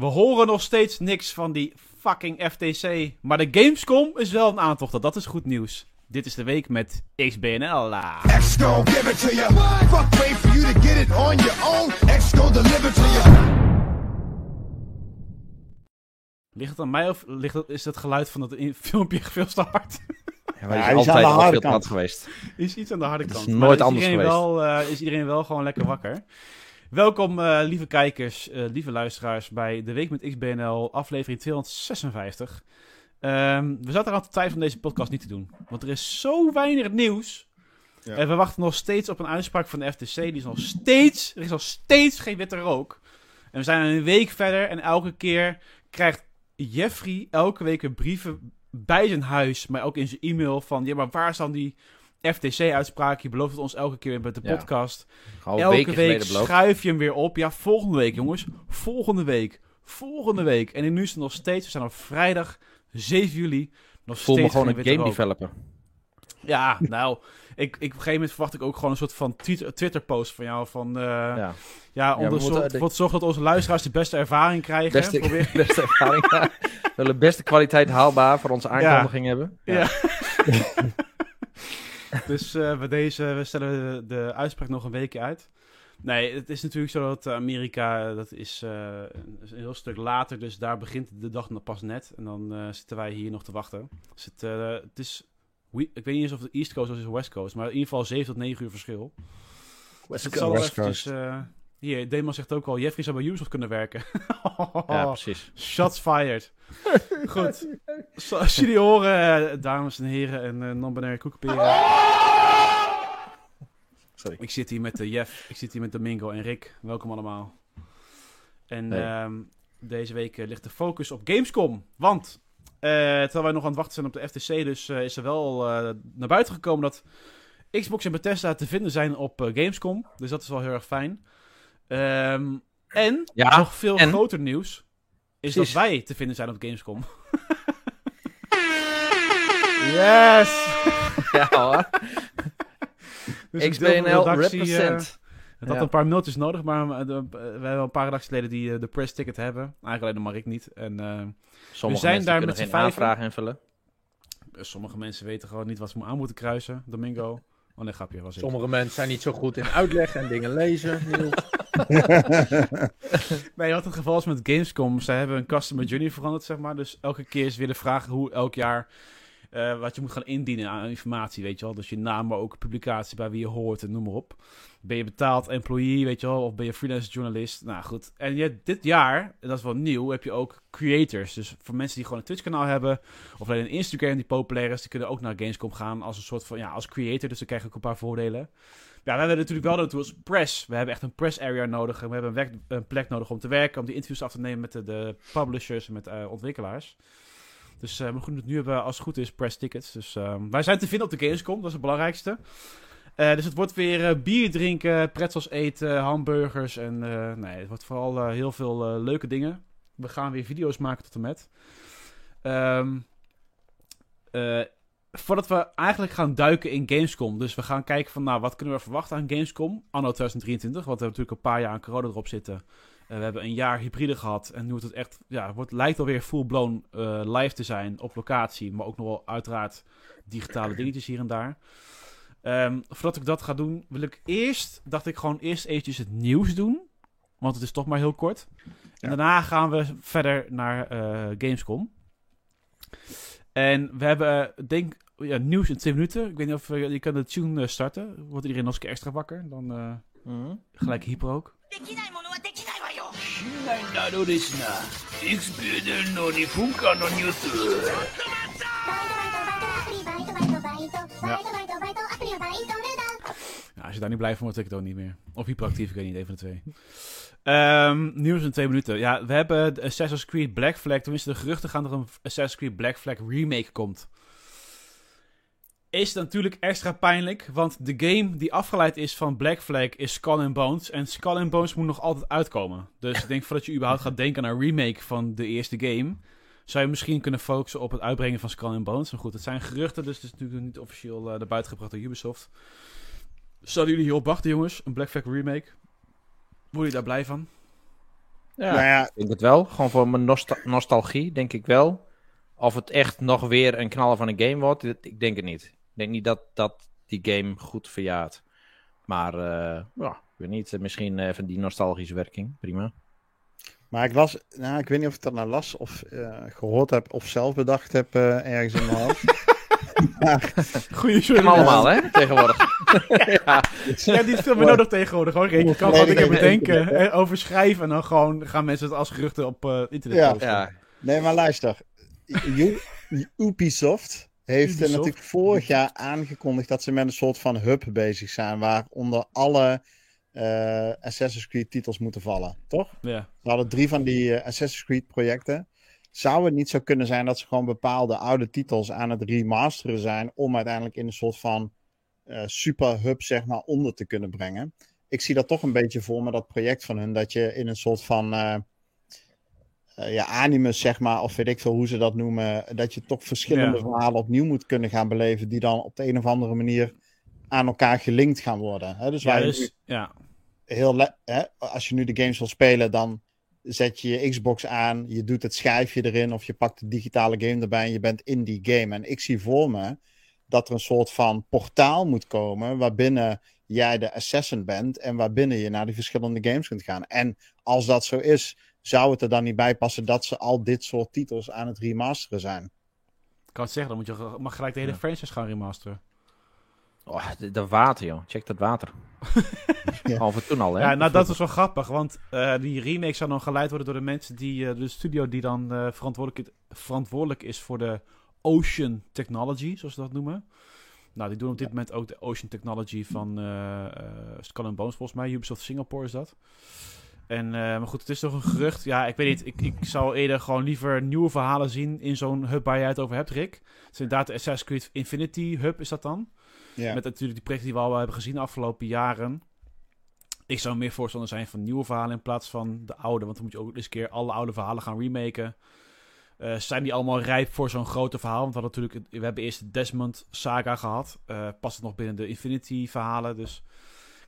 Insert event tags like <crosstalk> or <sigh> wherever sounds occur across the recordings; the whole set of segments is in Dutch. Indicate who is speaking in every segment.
Speaker 1: We horen nog steeds niks van die fucking FTC. Maar de Gamescom is wel een aantocht. Dat is goed nieuws. Dit is de week met XBNL.
Speaker 2: Give it to you. Fuck wait for you to get it on your own. X gon' deliver to you.
Speaker 1: Ligt het aan mij of ligt het, is het geluid van dat in- <laughs> filmpje veel te hard?
Speaker 3: Ja, maar
Speaker 4: Ja,
Speaker 3: is
Speaker 4: is aan
Speaker 3: altijd
Speaker 4: de
Speaker 3: al
Speaker 4: harde kant.
Speaker 3: geweest.
Speaker 1: Is iets aan de harde
Speaker 3: Dat is
Speaker 1: kant.
Speaker 3: nooit
Speaker 1: Maar
Speaker 3: anders
Speaker 1: iedereen
Speaker 3: geweest.
Speaker 1: Wel, eh, is iedereen wel gewoon lekker wakker. Welkom, eh, lieve kijkers, eh, lieve luisteraars, bij de Week met XBNL, aflevering 256. Ehm, we zaten aan de tijd om deze podcast niet te doen. Want er is zo weinig nieuws.
Speaker 4: Ja.
Speaker 1: En we wachten nog steeds op een uitspraak van de FTC. Die is nog steeds, er is nog steeds geen witte rook. En we zijn een week verder en elke keer krijgt Jeffrey elke week een brieven bij zijn huis, maar ook in zijn e-mail van, ja, maar waar is dan die FTC-uitspraak? Je belooft het ons elke keer weer met de
Speaker 3: Ja.
Speaker 1: podcast. Elke week schuif je hem weer op. Ja, volgende week, jongens. Volgende week. Volgende week. En nu is het nog steeds, we zijn op vrijdag 7 juli. Nog
Speaker 3: voel me
Speaker 1: steeds
Speaker 3: gewoon
Speaker 1: geen
Speaker 3: een game developer.
Speaker 1: Ja, nou, ik, ik, op een gegeven moment verwacht ik ook gewoon een soort van Twitter- Twitter-post van jou. Van, eh, ja,
Speaker 3: Ja.
Speaker 1: soort-
Speaker 3: de-
Speaker 1: wat zorgt dat onze luisteraars de beste ervaring krijgen.
Speaker 3: Beste,
Speaker 1: Probeer- <laughs>
Speaker 3: beste ervaring. ja. We willen de beste kwaliteit haalbaar voor onze aankondiging hebben.
Speaker 1: Ja. <laughs> <laughs> <laughs> dus eh, bij deze, we stellen de, de uitspraak nog een weekje uit. Nee, het is natuurlijk zo dat Amerika, eh, dat is eh, een een heel stuk later, dus daar begint de dag nog pas net. En dan eh, zitten wij hier nog te wachten. Dus het, eh, het is, ik weet niet eens of het East Coast of de West Coast, maar in ieder geval 7 tot 9 uur verschil.
Speaker 3: West
Speaker 1: Het
Speaker 3: Coast.
Speaker 1: zal
Speaker 4: West
Speaker 1: eventjes, eh, hier, Demon zegt ook al, Jeffrey zou bij Ubisoft kunnen werken. <laughs>
Speaker 3: Ja, precies. <laughs>
Speaker 1: Shots fired. <laughs> Goed. Zoals jullie horen, eh, dames en heren en eh non-binaire koekenperen.
Speaker 3: Sorry.
Speaker 1: Ik zit hier met de Jeff, ik zit hier met Domingo en Rick. Welkom allemaal. En
Speaker 3: Hey.
Speaker 1: ehm, deze week eh, ligt de focus op Gamescom. Want, eh, terwijl wij nog aan het wachten zijn op de FTC, dus eh, is er wel eh, naar buiten gekomen dat Xbox en Bethesda te vinden zijn op eh, Gamescom. Dus dat is wel heel erg fijn. Ehm, en,
Speaker 3: Ja,
Speaker 1: nog veel
Speaker 3: en?
Speaker 1: groter nieuws, is
Speaker 3: Precies.
Speaker 1: dat wij te vinden zijn op Gamescom. <laughs> yes! <laughs>
Speaker 3: Ja hoor. <laughs>
Speaker 1: Dus
Speaker 3: XBNL
Speaker 1: redactie, eh,
Speaker 3: represent.
Speaker 1: Het had
Speaker 3: Ja.
Speaker 1: een paar mailtjes nodig, maar eh, de- we hebben een paar redactieleden die eh, de press ticket hebben. Eigenlijk alleen maar ik niet. En eh,
Speaker 3: Sommige
Speaker 1: zijn daar met z'n vijven.
Speaker 3: aanvragen invullen.
Speaker 1: sommige mensen weten gewoon niet wat ze aan moeten kruisen. Domingo. Oh nee, grapje, was ik.
Speaker 5: Sommige mensen zijn niet zo goed in uitleggen en dingen lezen. <laughs>
Speaker 1: Nee, wat het geval is met Gamescom, ze hebben een customer journey veranderd, zeg maar. Dus elke keer is weer de vraag hoe elk jaar eh, wat je moet gaan indienen aan informatie, weet je wel. Dus je naam, maar ook publicatie bij wie je hoort en noem maar op. Ben je betaald employee, weet je wel, of ben je freelance journalist? Nou goed. En je, dit jaar, en dat is wel nieuw, heb je ook creators. Dus voor mensen die gewoon een Twitch kanaal hebben, of alleen een Instagram die populair is, die kunnen ook naar Gamescom gaan als een soort van, ja, als creator. Dus dan krijg je ook een paar voordelen. Ja, we hebben natuurlijk wel naartoe als press. We hebben echt een press area nodig. We hebben een, een plek nodig om te werken, om die interviews af te nemen met de, de publishers en met eh, ontwikkelaars. Dus eh maar goed, nu hebben we als het goed is press tickets. Dus ehm, wij zijn te vinden op de Gamescom, dat is het belangrijkste. Eh, dus het wordt weer eh, bier drinken, pretzels eten, hamburgers en nee, het wordt vooral heel veel leuke dingen. We gaan weer video's maken tot en met. Eh, voordat we eigenlijk gaan duiken in Gamescom, dus we gaan kijken van nou, wat kunnen we verwachten aan Gamescom anno 2023, want we hebben natuurlijk een paar jaar aan corona erop zitten. Eh, we hebben een jaar hybride gehad en nu wordt het echt, ja, wordt, lijkt alweer full-blown eh, live te zijn op locatie, maar ook nog wel uiteraard digitale dingetjes hier en daar. Ehm, voordat ik dat ga doen, wil ik eerst, dacht ik gewoon eerst eventjes het nieuws doen, want het is toch maar heel kort. En daarna gaan we verder naar eh, Gamescom. En we hebben, denk ja, nieuws in twee minuten. Ik weet niet of eh, je kan de tune starten. Wordt iedereen nog eens extra wakker? Dan eh,
Speaker 3: Mhm.
Speaker 1: gelijk hyper ook.
Speaker 6: できないものはできないわよ
Speaker 7: 新年なのですな XBNL の2分間のニュース
Speaker 1: Ja, als je daar niet blij van wordt, ik het ook niet meer. Of hyperactief, ik weet niet, een van de twee. Ehm, nieuws in twee minuten. Ja, we hebben de Assassin's Creed Black Flag. Tenminste, de geruchten gaan dat er een Assassin's Creed Black Flag remake komt. Is natuurlijk extra pijnlijk, want de game die afgeleid is van Black Flag is Skull and Bones. En Skull and Bones moet nog altijd uitkomen. Dus ik denk voordat je überhaupt gaat denken aan een remake van de eerste game, zou je misschien kunnen focussen op het uitbrengen van Skull and Bones. Maar goed, het zijn geruchten, dus het is natuurlijk nog niet officieel eh naar buiten gebracht door Ubisoft. Zouden jullie hierop wachten, jongens? Een Black Flag remake? Worden jullie daar blij van?
Speaker 3: Ja,
Speaker 4: Nou ja,
Speaker 3: ik denk het wel. Gewoon voor mijn nostal- nostalgie, denk ik wel. Of het echt nog weer een knaller van een game wordt, ik denk het niet. Ik denk niet dat, dat die game goed verjaart. Maar, eh, ja, ik weet niet. eh, Misschien even die nostalgische werking. Prima.
Speaker 4: maar ik las, nou, ik weet niet of ik dat nou las of eh, gehoord heb of zelf bedacht heb eh, ergens in mijn hoofd. <laughs>
Speaker 1: Goeie
Speaker 3: Hem allemaal, hè, tegenwoordig. <laughs> ja.
Speaker 1: Ja, die is veel meer nodig tegenwoordig. Hoor. Je kan gewoon dingen bedenken, eh, over schrijven en dan gewoon gaan mensen het als geruchten op eh, internet
Speaker 4: Ja.
Speaker 3: ja.
Speaker 4: Nee, maar luister. U- Ubisoft heeft
Speaker 1: Ubisoft?
Speaker 4: natuurlijk vorig jaar aangekondigd dat ze met een soort van hub bezig zijn, waaronder alle eh, Assassin's Creed titels moeten vallen, toch?
Speaker 1: Ja.
Speaker 4: We hadden drie van die eh, Assassin's Creed projecten. Zou het niet zo kunnen zijn dat ze gewoon bepaalde oude titels aan het remasteren zijn om uiteindelijk in een soort van eh, super hub zeg maar onder te kunnen brengen? Ik zie dat toch een beetje voor me, dat project van hun, dat je in een soort van eh, ja, animus zeg maar, of weet ik veel hoe ze dat noemen, dat je toch verschillende
Speaker 1: Ja.
Speaker 4: verhalen opnieuw moet kunnen gaan beleven die dan op de een of andere manier aan elkaar gelinkt gaan worden. Hè? Dus,
Speaker 1: Ja,
Speaker 4: waar je nu
Speaker 1: dus, ja.
Speaker 4: heel hè, als je nu de games wil spelen, dan zet je je Xbox aan, je doet het schijfje erin of je pakt de digitale game erbij en je bent in die game. En ik zie voor me dat er een soort van portaal moet komen waarbinnen jij de assassin bent en waarbinnen je naar die verschillende games kunt gaan. En als dat zo is, zou het er dan niet bij passen dat ze al dit soort titels aan het remasteren zijn?
Speaker 1: Ik kan het zeggen, dan moet je mag gelijk de hele
Speaker 3: Ja.
Speaker 1: franchise gaan remasteren.
Speaker 3: Oh, de- dat water, joh. Check dat water. <laughs>
Speaker 4: Ja.
Speaker 3: Al voor toen al, hè?
Speaker 1: Ja, nou dat is wel grappig, want eh, die remake zou dan geleid worden door de mensen die, eh, de studio die dan eh, verantwoordelijk, verantwoordelijk is voor de Ocean Technology, zoals ze dat noemen. Nou, die doen op dit moment ook de Ocean Technology van eh, Skull and Bones, volgens mij. Ubisoft Singapore is dat. En, eh, maar goed, het is toch een gerucht. Ja, ik weet niet. Ik, ik zou eerder gewoon liever nieuwe verhalen zien in zo'n hub waar jij het over hebt, Rick. Het is inderdaad de Assassin's Creed Infinity hub, is dat dan?
Speaker 4: Ja.
Speaker 1: Met natuurlijk die projecten die we al hebben gezien de afgelopen jaren. Ik zou meer voorstander zijn van nieuwe verhalen in plaats van de oude. Want dan moet je ook eens een keer alle oude verhalen gaan remaken. Eh, zijn die allemaal rijp voor zo'n grote verhaal? Want we, natuurlijk, we hebben eerst de Desmond saga gehad. Eh past het nog binnen de Infinity verhalen? Dus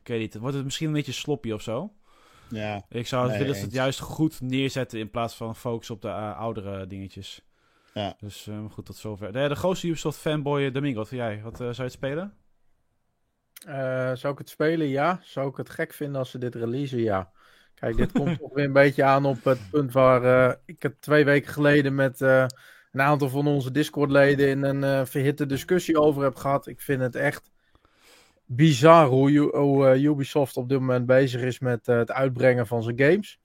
Speaker 1: ik weet niet. Wordt het misschien een beetje sloppy of zo?
Speaker 4: Ja.
Speaker 1: Ik zou
Speaker 4: Nee,
Speaker 1: willen dat ze het juist goed neerzetten in plaats van focus op de eh, oudere dingetjes.
Speaker 4: Ja.
Speaker 1: Dus eh, goed, tot zover. De, de grootste Ubisoft fanboy, Domingo, wat vind jij? Wat zou je het spelen?
Speaker 5: Eh, zou ik het spelen? Ja. Zou ik het gek vinden als ze dit releasen? Ja. Kijk, dit komt toch weer een beetje aan op het punt waar eh, ik het twee weken geleden met eh, een aantal van onze Discord-leden in een eh, verhitte discussie over heb gehad. Ik vind het echt bizar hoe, hoe, Ubisoft op dit moment bezig is met het uitbrengen van zijn games.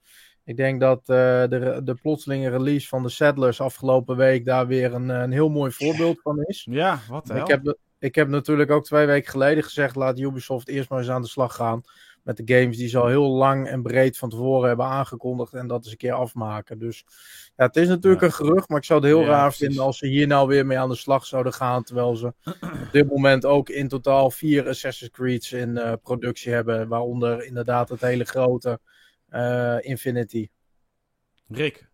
Speaker 5: Ik denk dat de, de plotselinge release van de Settlers afgelopen week daar weer een, een heel mooi voorbeeld van is.
Speaker 1: Ja, wat de hel?
Speaker 5: Ik heb, ik heb natuurlijk ook twee weken geleden gezegd: laat Ubisoft eerst maar eens aan de slag gaan. Met de games die ze al heel lang en breed van tevoren hebben aangekondigd. En dat eens een keer afmaken. Dus ja, het is natuurlijk
Speaker 1: Ja.
Speaker 5: een gerucht. Maar ik zou het heel
Speaker 1: Ja,
Speaker 5: raar
Speaker 1: precies.
Speaker 5: vinden als ze hier nou weer mee aan de slag zouden gaan. Terwijl ze op dit moment ook in totaal vier Assassin's Creeds in eh, productie hebben. Waaronder inderdaad het hele grote eh, Infinity.
Speaker 1: Rick,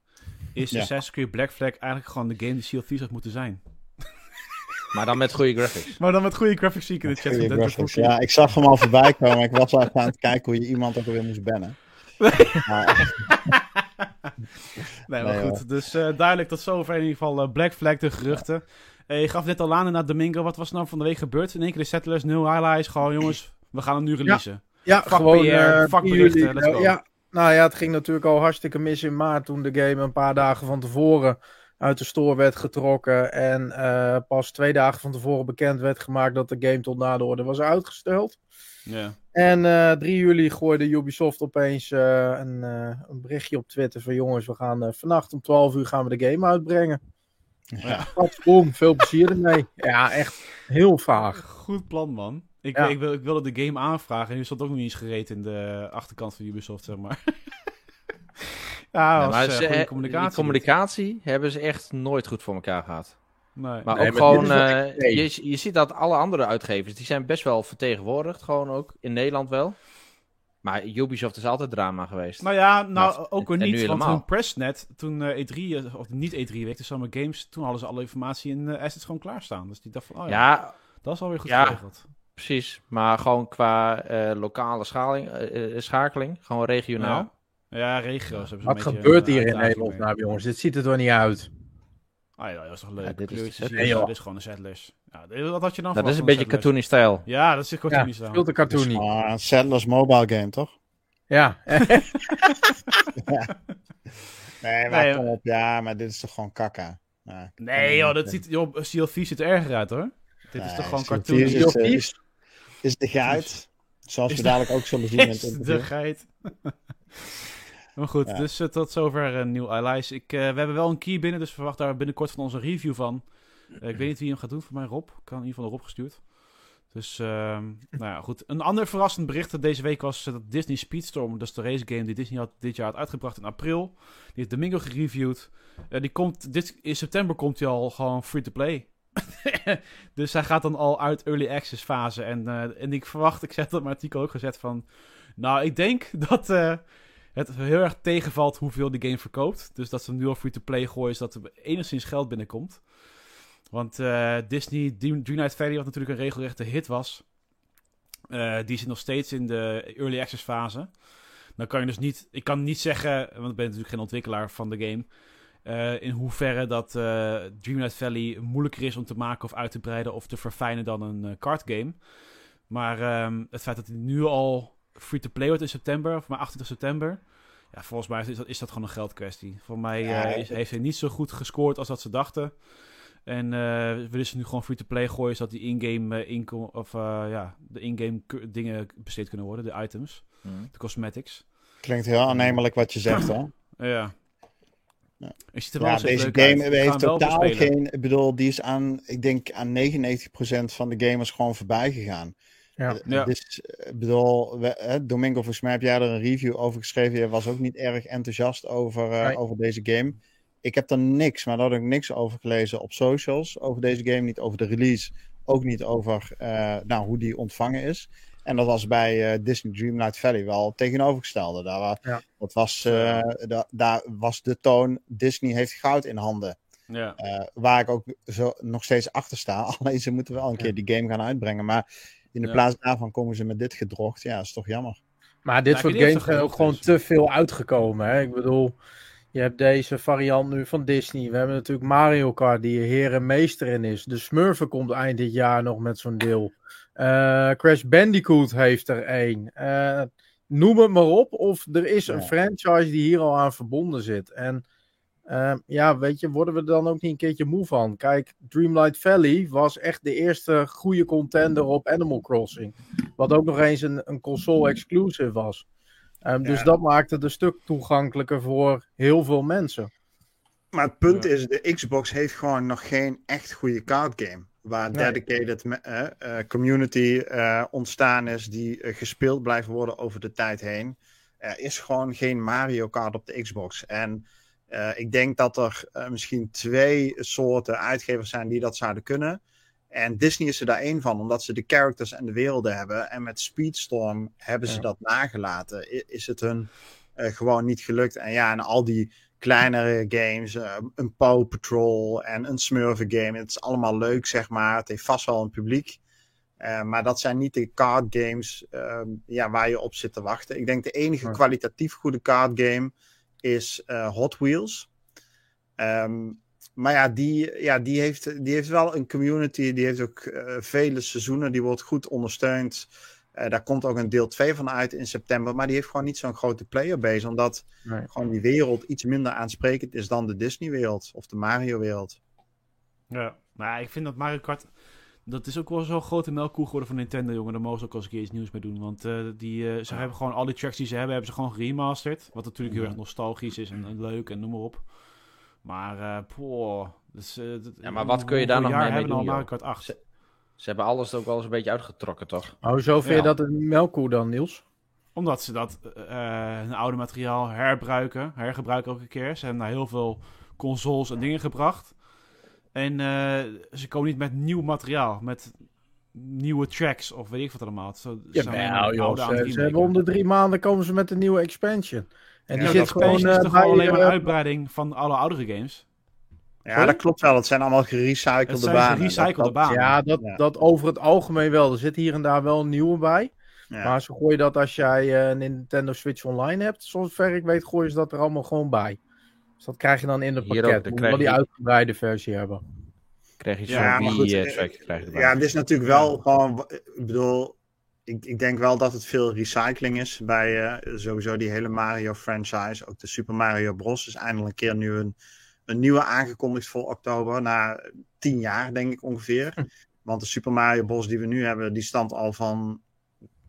Speaker 1: is
Speaker 4: Ja.
Speaker 1: Assassin's Creed Black Flag eigenlijk gewoon de game die Sea of Thieves had moeten zijn?
Speaker 3: Maar dan met goede graphics.
Speaker 1: Maar dan met goede graphics zie ik in de chat.
Speaker 4: Graphics. Ja, ik zag hem al voorbij komen. Ik was al aan het kijken hoe je iemand ook weer moest bannen. Maar, <laughs>
Speaker 1: Nee, maar
Speaker 4: Nee,
Speaker 1: goed. Dus eh, duidelijk tot zover in ieder geval eh, Black Flag, de geruchten. Eh, je gaf net al aan naar Domingo. Wat was er nou van de week gebeurd? In één keer de Settlers, nul highlights. Gewoon jongens, we gaan hem nu releasen.
Speaker 5: Ja,
Speaker 1: Vak
Speaker 5: gewoon
Speaker 1: PR,
Speaker 5: eh,
Speaker 1: vakberichten,
Speaker 5: jullie-
Speaker 1: let's go.
Speaker 5: Ja, nou ja, het ging natuurlijk al hartstikke mis in maart toen de game een paar dagen van tevoren uit de store werd getrokken. En eh, pas twee dagen van tevoren bekend werd gemaakt dat de game tot na de orde was uitgesteld.
Speaker 1: Ja.
Speaker 5: En eh 3 juli gooide Ubisoft opeens eh, een, een berichtje op Twitter van jongens, we gaan vannacht om 12 uur gaan we de game uitbrengen.
Speaker 1: Ja.
Speaker 5: Boom, veel plezier ermee. Ja, echt heel vaag.
Speaker 1: Goed plan, man. Ik,
Speaker 5: Ja.
Speaker 1: ik, wil, ik wilde de game aanvragen en nu stond ook nog niet eens gereed in de achterkant van Ubisoft, zeg maar. <laughs> ja,
Speaker 3: Nee, maar
Speaker 1: eh,
Speaker 3: ze-
Speaker 1: goede
Speaker 3: die
Speaker 1: communicatie.
Speaker 3: communicatie hebben ze echt nooit goed voor elkaar gehad.
Speaker 1: Nee.
Speaker 3: Maar
Speaker 5: Nee,
Speaker 3: ook
Speaker 5: maar
Speaker 3: gewoon, eh, je, je ziet dat alle andere uitgevers, die zijn best wel vertegenwoordigd, gewoon ook, in Nederland wel. Maar Ubisoft is altijd drama geweest.
Speaker 1: Nou ja, nou
Speaker 3: Maar-
Speaker 1: ook weer
Speaker 3: en nu
Speaker 1: niet. Want
Speaker 3: helemaal.
Speaker 1: hun Pressnet, toen eh, E3, eh, of niet E3 week, de Summer Games, toen hadden ze alle informatie in eh, assets gewoon klaarstaan. Dus die dacht van, oh ja,
Speaker 3: ja,
Speaker 1: dat is alweer goed
Speaker 3: Ja.
Speaker 1: geregeld.
Speaker 3: precies. Maar gewoon qua eh, lokale schaling, schakeling, gewoon regionaal.
Speaker 1: Ja. Ja, regio's hebben ze
Speaker 5: Wat
Speaker 1: een beetje
Speaker 5: gebeurt
Speaker 1: een
Speaker 5: hier in Nederland nou, jongens? Dit ziet er toch niet uit?
Speaker 1: Ah ja, dat is toch leuk.
Speaker 3: Ja, dit is
Speaker 5: Nee,
Speaker 1: dit gewoon de settlers. Ja, wat had je dan
Speaker 3: Dat is een beetje cartoony stijl.
Speaker 1: Ja, dat is een
Speaker 5: Ja,
Speaker 1: cartoony stijl.
Speaker 5: veel te cartoony.
Speaker 4: gewoon een Settlers mobile game, toch?
Speaker 5: Ja, <laughs>
Speaker 4: Nee, maar
Speaker 1: Nee,
Speaker 4: kom op. Ja, maar dit is toch gewoon kakka. Ja,
Speaker 1: Nee joh, dat ziet, joh, CLV ziet er erger uit hoor. Dit is toch gewoon cartoony?
Speaker 4: Is, eh, is, is de geit. Zoals
Speaker 1: Is
Speaker 4: we
Speaker 1: de-
Speaker 4: dadelijk ook zullen <laughs> zien in het
Speaker 1: Is de geit. Maar goed,
Speaker 4: Ja.
Speaker 1: dus eh, tot zover een nieuw Allies. Ik, eh, we hebben wel een key binnen, dus verwacht daar binnenkort van ons een review van. Eh, ik weet niet wie hem gaat doen, voor mij Rob. Ik kan in ieder geval naar Rob gestuurd. Dus, ehm, <laughs> nou ja, goed. Een ander verrassend bericht deze week was eh, dat Disney Speedstorm, dat is de race game die Disney had, dit jaar had uitgebracht in april. Die heeft Domingo gereviewd. Eh, die komt, dit, in september komt hij al gewoon free-to-play. <laughs> dus hij gaat dan al uit early access fase. En, eh, en ik verwacht, ik heb dat in mijn artikel ook gezet van... Nou, ik denk <laughs> dat eh, het heel erg tegenvalt hoeveel de game verkoopt. Dus dat ze hem nu al free-to-play gooien, zodat er enigszins geld binnenkomt. Want eh, Disney Dream, Dreamlight Valley, wat natuurlijk een regelrechte hit was... eh, die zit nog steeds in de early access fase. Dan kan je dus niet... Ik kan niet zeggen, want ik ben natuurlijk geen ontwikkelaar van de game... eh, in hoeverre dat Dreamlight Valley moeilijker is om te maken of uit te breiden of te verfijnen dan een card game. Maar ehm, het feit dat hij nu al free-to-play wordt in september, of maar 28 september. Ja, volgens mij is dat, is dat gewoon een geldkwestie. Voor mij
Speaker 4: Ja,
Speaker 1: eh, is, heeft hij niet zo goed gescoord als dat ze dachten. En eh willen ze nu gewoon free-to-play gooien, zodat die in-game eh, inkom of eh, ja, de in-game dingen besteed kunnen worden, de items, de cosmetics.
Speaker 4: Klinkt heel aannemelijk wat je zegt, hoor. <clears throat>
Speaker 1: Ja.
Speaker 4: Ja.
Speaker 1: Er
Speaker 4: Ja, deze game
Speaker 1: uit.
Speaker 4: Heeft totaal geen... Ik bedoel, die is aan... Ik denk aan 99% van de gamers gewoon voorbij gegaan.
Speaker 5: Ja.
Speaker 4: Eh,
Speaker 1: Ja.
Speaker 4: Dus, ik bedoel, we, eh, Domingo, volgens mij heb jij er een review over geschreven. Je was ook niet erg enthousiast over, eh,
Speaker 5: Nee.
Speaker 4: over deze game. Ik heb er niks, maar daar heb ik niks over gelezen op socials. Over deze game, niet over de release. Ook niet over eh, nou, hoe die ontvangen is. En dat was bij eh, Disney Dreamlight Valley wel het tegenovergestelde. Daar, wa-
Speaker 5: Ja.
Speaker 4: dat was, eh, da- daar was de toon, Disney heeft goud in handen.
Speaker 1: Ja.
Speaker 4: Eh, waar ik ook zo, nog steeds achter sta. <laughs> Alleen ze moeten wel een keer die game gaan uitbrengen. Maar in de
Speaker 1: Ja.
Speaker 4: plaats daarvan komen ze met dit gedrocht. Ja, dat is toch jammer.
Speaker 5: Maar dit soort games zijn ook gewoon te veel uitgekomen. Hè? Ik bedoel, je hebt deze variant nu van Disney. We hebben natuurlijk Mario Kart, die je heer en meester in is. De Smurfen komt eind dit jaar nog met zo'n deel. Eh, Crash Bandicoot heeft er één. Eh, noem het maar op. Of er is een
Speaker 4: Ja.
Speaker 5: franchise die hier al aan verbonden zit. En eh, ja, weet je, worden we er dan ook niet een keertje moe van? Kijk, Dreamlight Valley was echt de eerste goede contender op Animal Crossing. Wat ook nog eens een, een console exclusive was. Ehm, Dus dat maakt het een stuk toegankelijker voor heel veel mensen.
Speaker 4: Maar het punt
Speaker 1: Ja.
Speaker 4: is, de Xbox heeft gewoon nog geen echt goede card game. Waar
Speaker 5: Nee.
Speaker 4: dedicated eh, eh, community eh, ontstaan is die gespeeld blijft worden over de tijd heen. Er is gewoon geen Mario Kart op de Xbox. En ik denk dat er eh, misschien twee soorten uitgevers zijn die dat zouden kunnen. En Disney is er daar één van, omdat ze de characters en de werelden hebben. En met Speedstorm hebben ze
Speaker 5: Ja.
Speaker 4: dat nagelaten. I- Is het hun eh, gewoon niet gelukt. En ja, en al die kleinere games, eh, een Paw Patrol en een Smurfen game. Het is allemaal leuk, zeg maar. Het heeft vast wel een publiek. Eh, maar dat zijn niet de card games ehm, ja, waar je op zit te wachten. Ik denk de enige kwalitatief goede card game is eh, Hot Wheels. Ehm, maar ja die, ja, die, heeft, die heeft wel een community. Die heeft ook eh, vele seizoenen. Die wordt goed ondersteund. Eh, daar komt ook een deel 2 van uit in september. Maar die heeft gewoon niet zo'n grote playerbase. Omdat
Speaker 5: Nee.
Speaker 4: gewoon die wereld iets minder aansprekend is dan de Disney-wereld. Of de Mario-wereld.
Speaker 1: Ja, maar ik vind dat Mario Kart... Dat is ook wel zo'n grote melkkoe geworden van Nintendo, jongen. Daar mogen ze ook eens een keer iets nieuws mee doen. Want eh, die, eh, ze hebben gewoon al die tracks die ze hebben, hebben ze gewoon geremasterd. Wat natuurlijk heel erg nostalgisch is en, en leuk en noem maar op. Maar, eh poh. Dus, eh,
Speaker 3: Ja, maar wat kun je daar nog mee
Speaker 1: hebben we
Speaker 3: doen,
Speaker 1: al Kart 8?
Speaker 3: Ze- Ze hebben alles ook wel eens een beetje uitgetrokken, toch?
Speaker 5: Oh, zo vind je
Speaker 1: Ja.
Speaker 5: dat een melkkoe dan, Niels?
Speaker 1: Omdat ze dat eh een oude materiaal herbruiken, hergebruiken elke keer. Ze hebben daar heel veel consoles en dingen gebracht. En eh, ze komen niet met nieuw materiaal, met nieuwe tracks of weet ik wat allemaal. Zo, maar
Speaker 5: Jawel, joh. Ze, hebben om de drie maanden komen ze met een nieuwe expansion. En die
Speaker 1: Ja,
Speaker 5: zit gewoon
Speaker 1: expansion is
Speaker 5: eh,
Speaker 1: toch
Speaker 5: bij,
Speaker 1: alleen maar een
Speaker 5: eh,
Speaker 1: uitbreiding van alle oudere games?
Speaker 4: Ja,
Speaker 5: Sorry?
Speaker 4: dat klopt wel. Het zijn allemaal gerecyclede
Speaker 1: Het zijn
Speaker 4: banen.
Speaker 1: gerecyclede
Speaker 4: Dat- dat-
Speaker 1: banen.
Speaker 5: Ja, dat,
Speaker 4: Ja.
Speaker 5: dat over het algemeen wel. Er zit hier en daar wel een nieuwe bij.
Speaker 4: Ja.
Speaker 5: Maar ze gooien dat als jij een Nintendo Switch Online hebt, zover ik weet, gooien ze dat er allemaal gewoon bij. Dus dat krijg je dan in het
Speaker 3: Hier ook,
Speaker 5: pakket.
Speaker 3: dan
Speaker 5: je die uitgebreide versie hebben.
Speaker 3: Krijg je zo'n
Speaker 4: Ja, maar goed,
Speaker 3: Wii-track. krijg je erbij.
Speaker 4: Ja, het is natuurlijk wel gewoon. Ik bedoel, ik, ik denk wel dat het veel recycling is bij eh, sowieso die hele Mario franchise. Ook de Super Mario Bros. is eindelijk een keer nu een, een nieuwe aangekondigd voor oktober. Na tien jaar, denk ik ongeveer. Want de Super Mario Bros. die we nu hebben, die stamt al van.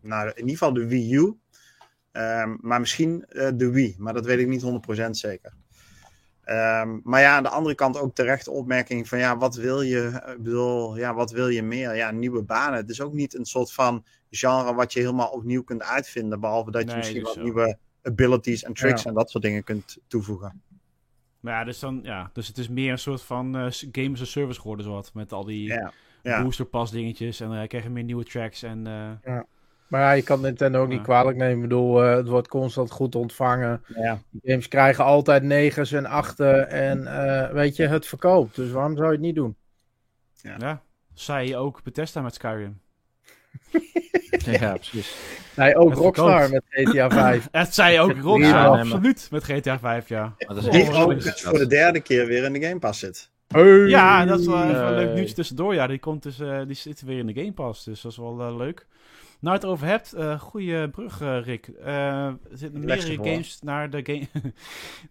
Speaker 4: Nou, in ieder geval de Wii U. Ehm, maar misschien eh, de Wii, maar dat weet ik niet 100% zeker. Ehm, maar ja, aan de andere kant ook terecht de opmerking van ja, wat wil je? Ik bedoel, ja, wat wil je meer? Ja, nieuwe banen. Het is ook niet een soort van genre wat je helemaal opnieuw kunt uitvinden, behalve dat je
Speaker 1: Nee,
Speaker 4: misschien
Speaker 1: dus
Speaker 4: wat
Speaker 1: zo.
Speaker 4: nieuwe abilities en tricks
Speaker 5: Ja.
Speaker 4: en dat soort dingen kunt toevoegen.
Speaker 1: Maar ja, dus, dan, ja, dus het is meer een soort van eh game as a service geworden, zowat. Met al die
Speaker 4: Ja, ja.
Speaker 1: booster pass dingetjes. En dan krijg je meer nieuwe tracks. En eh,
Speaker 5: Maar ja, je kan Nintendo ook
Speaker 1: Ja.
Speaker 5: niet kwalijk nemen. Ik bedoel, eh, het wordt constant goed ontvangen.
Speaker 4: ja.
Speaker 5: Die games krijgen altijd negens en achten. En eh, weet je, het verkoopt. Dus waarom zou je het niet doen?
Speaker 1: ja, zei je ook Bethesda met Skyrim. <laughs>
Speaker 3: Ja, precies.
Speaker 5: Nee, ook
Speaker 1: Het
Speaker 5: Rockstar
Speaker 1: verkoopt.
Speaker 5: met GTA 5. <clears throat>
Speaker 1: Het zei je ook Rockstar,
Speaker 5: Ja,
Speaker 1: absoluut. Met GTA 5, ja.
Speaker 3: Maar dat is
Speaker 4: Die
Speaker 1: Oh,
Speaker 4: ook
Speaker 3: is dat.
Speaker 4: voor de derde keer weer in de Game Pass zit.
Speaker 1: Ja, dat is wel even een leuk nieuwtje tussendoor. Ja, die, komt dus, eh, die zit weer in de Game Pass, dus dat is wel leuk. Nou, het erover hebt, eh goede brug, eh, Rick. Eh, er zitten meerdere games naar de, game, <laughs>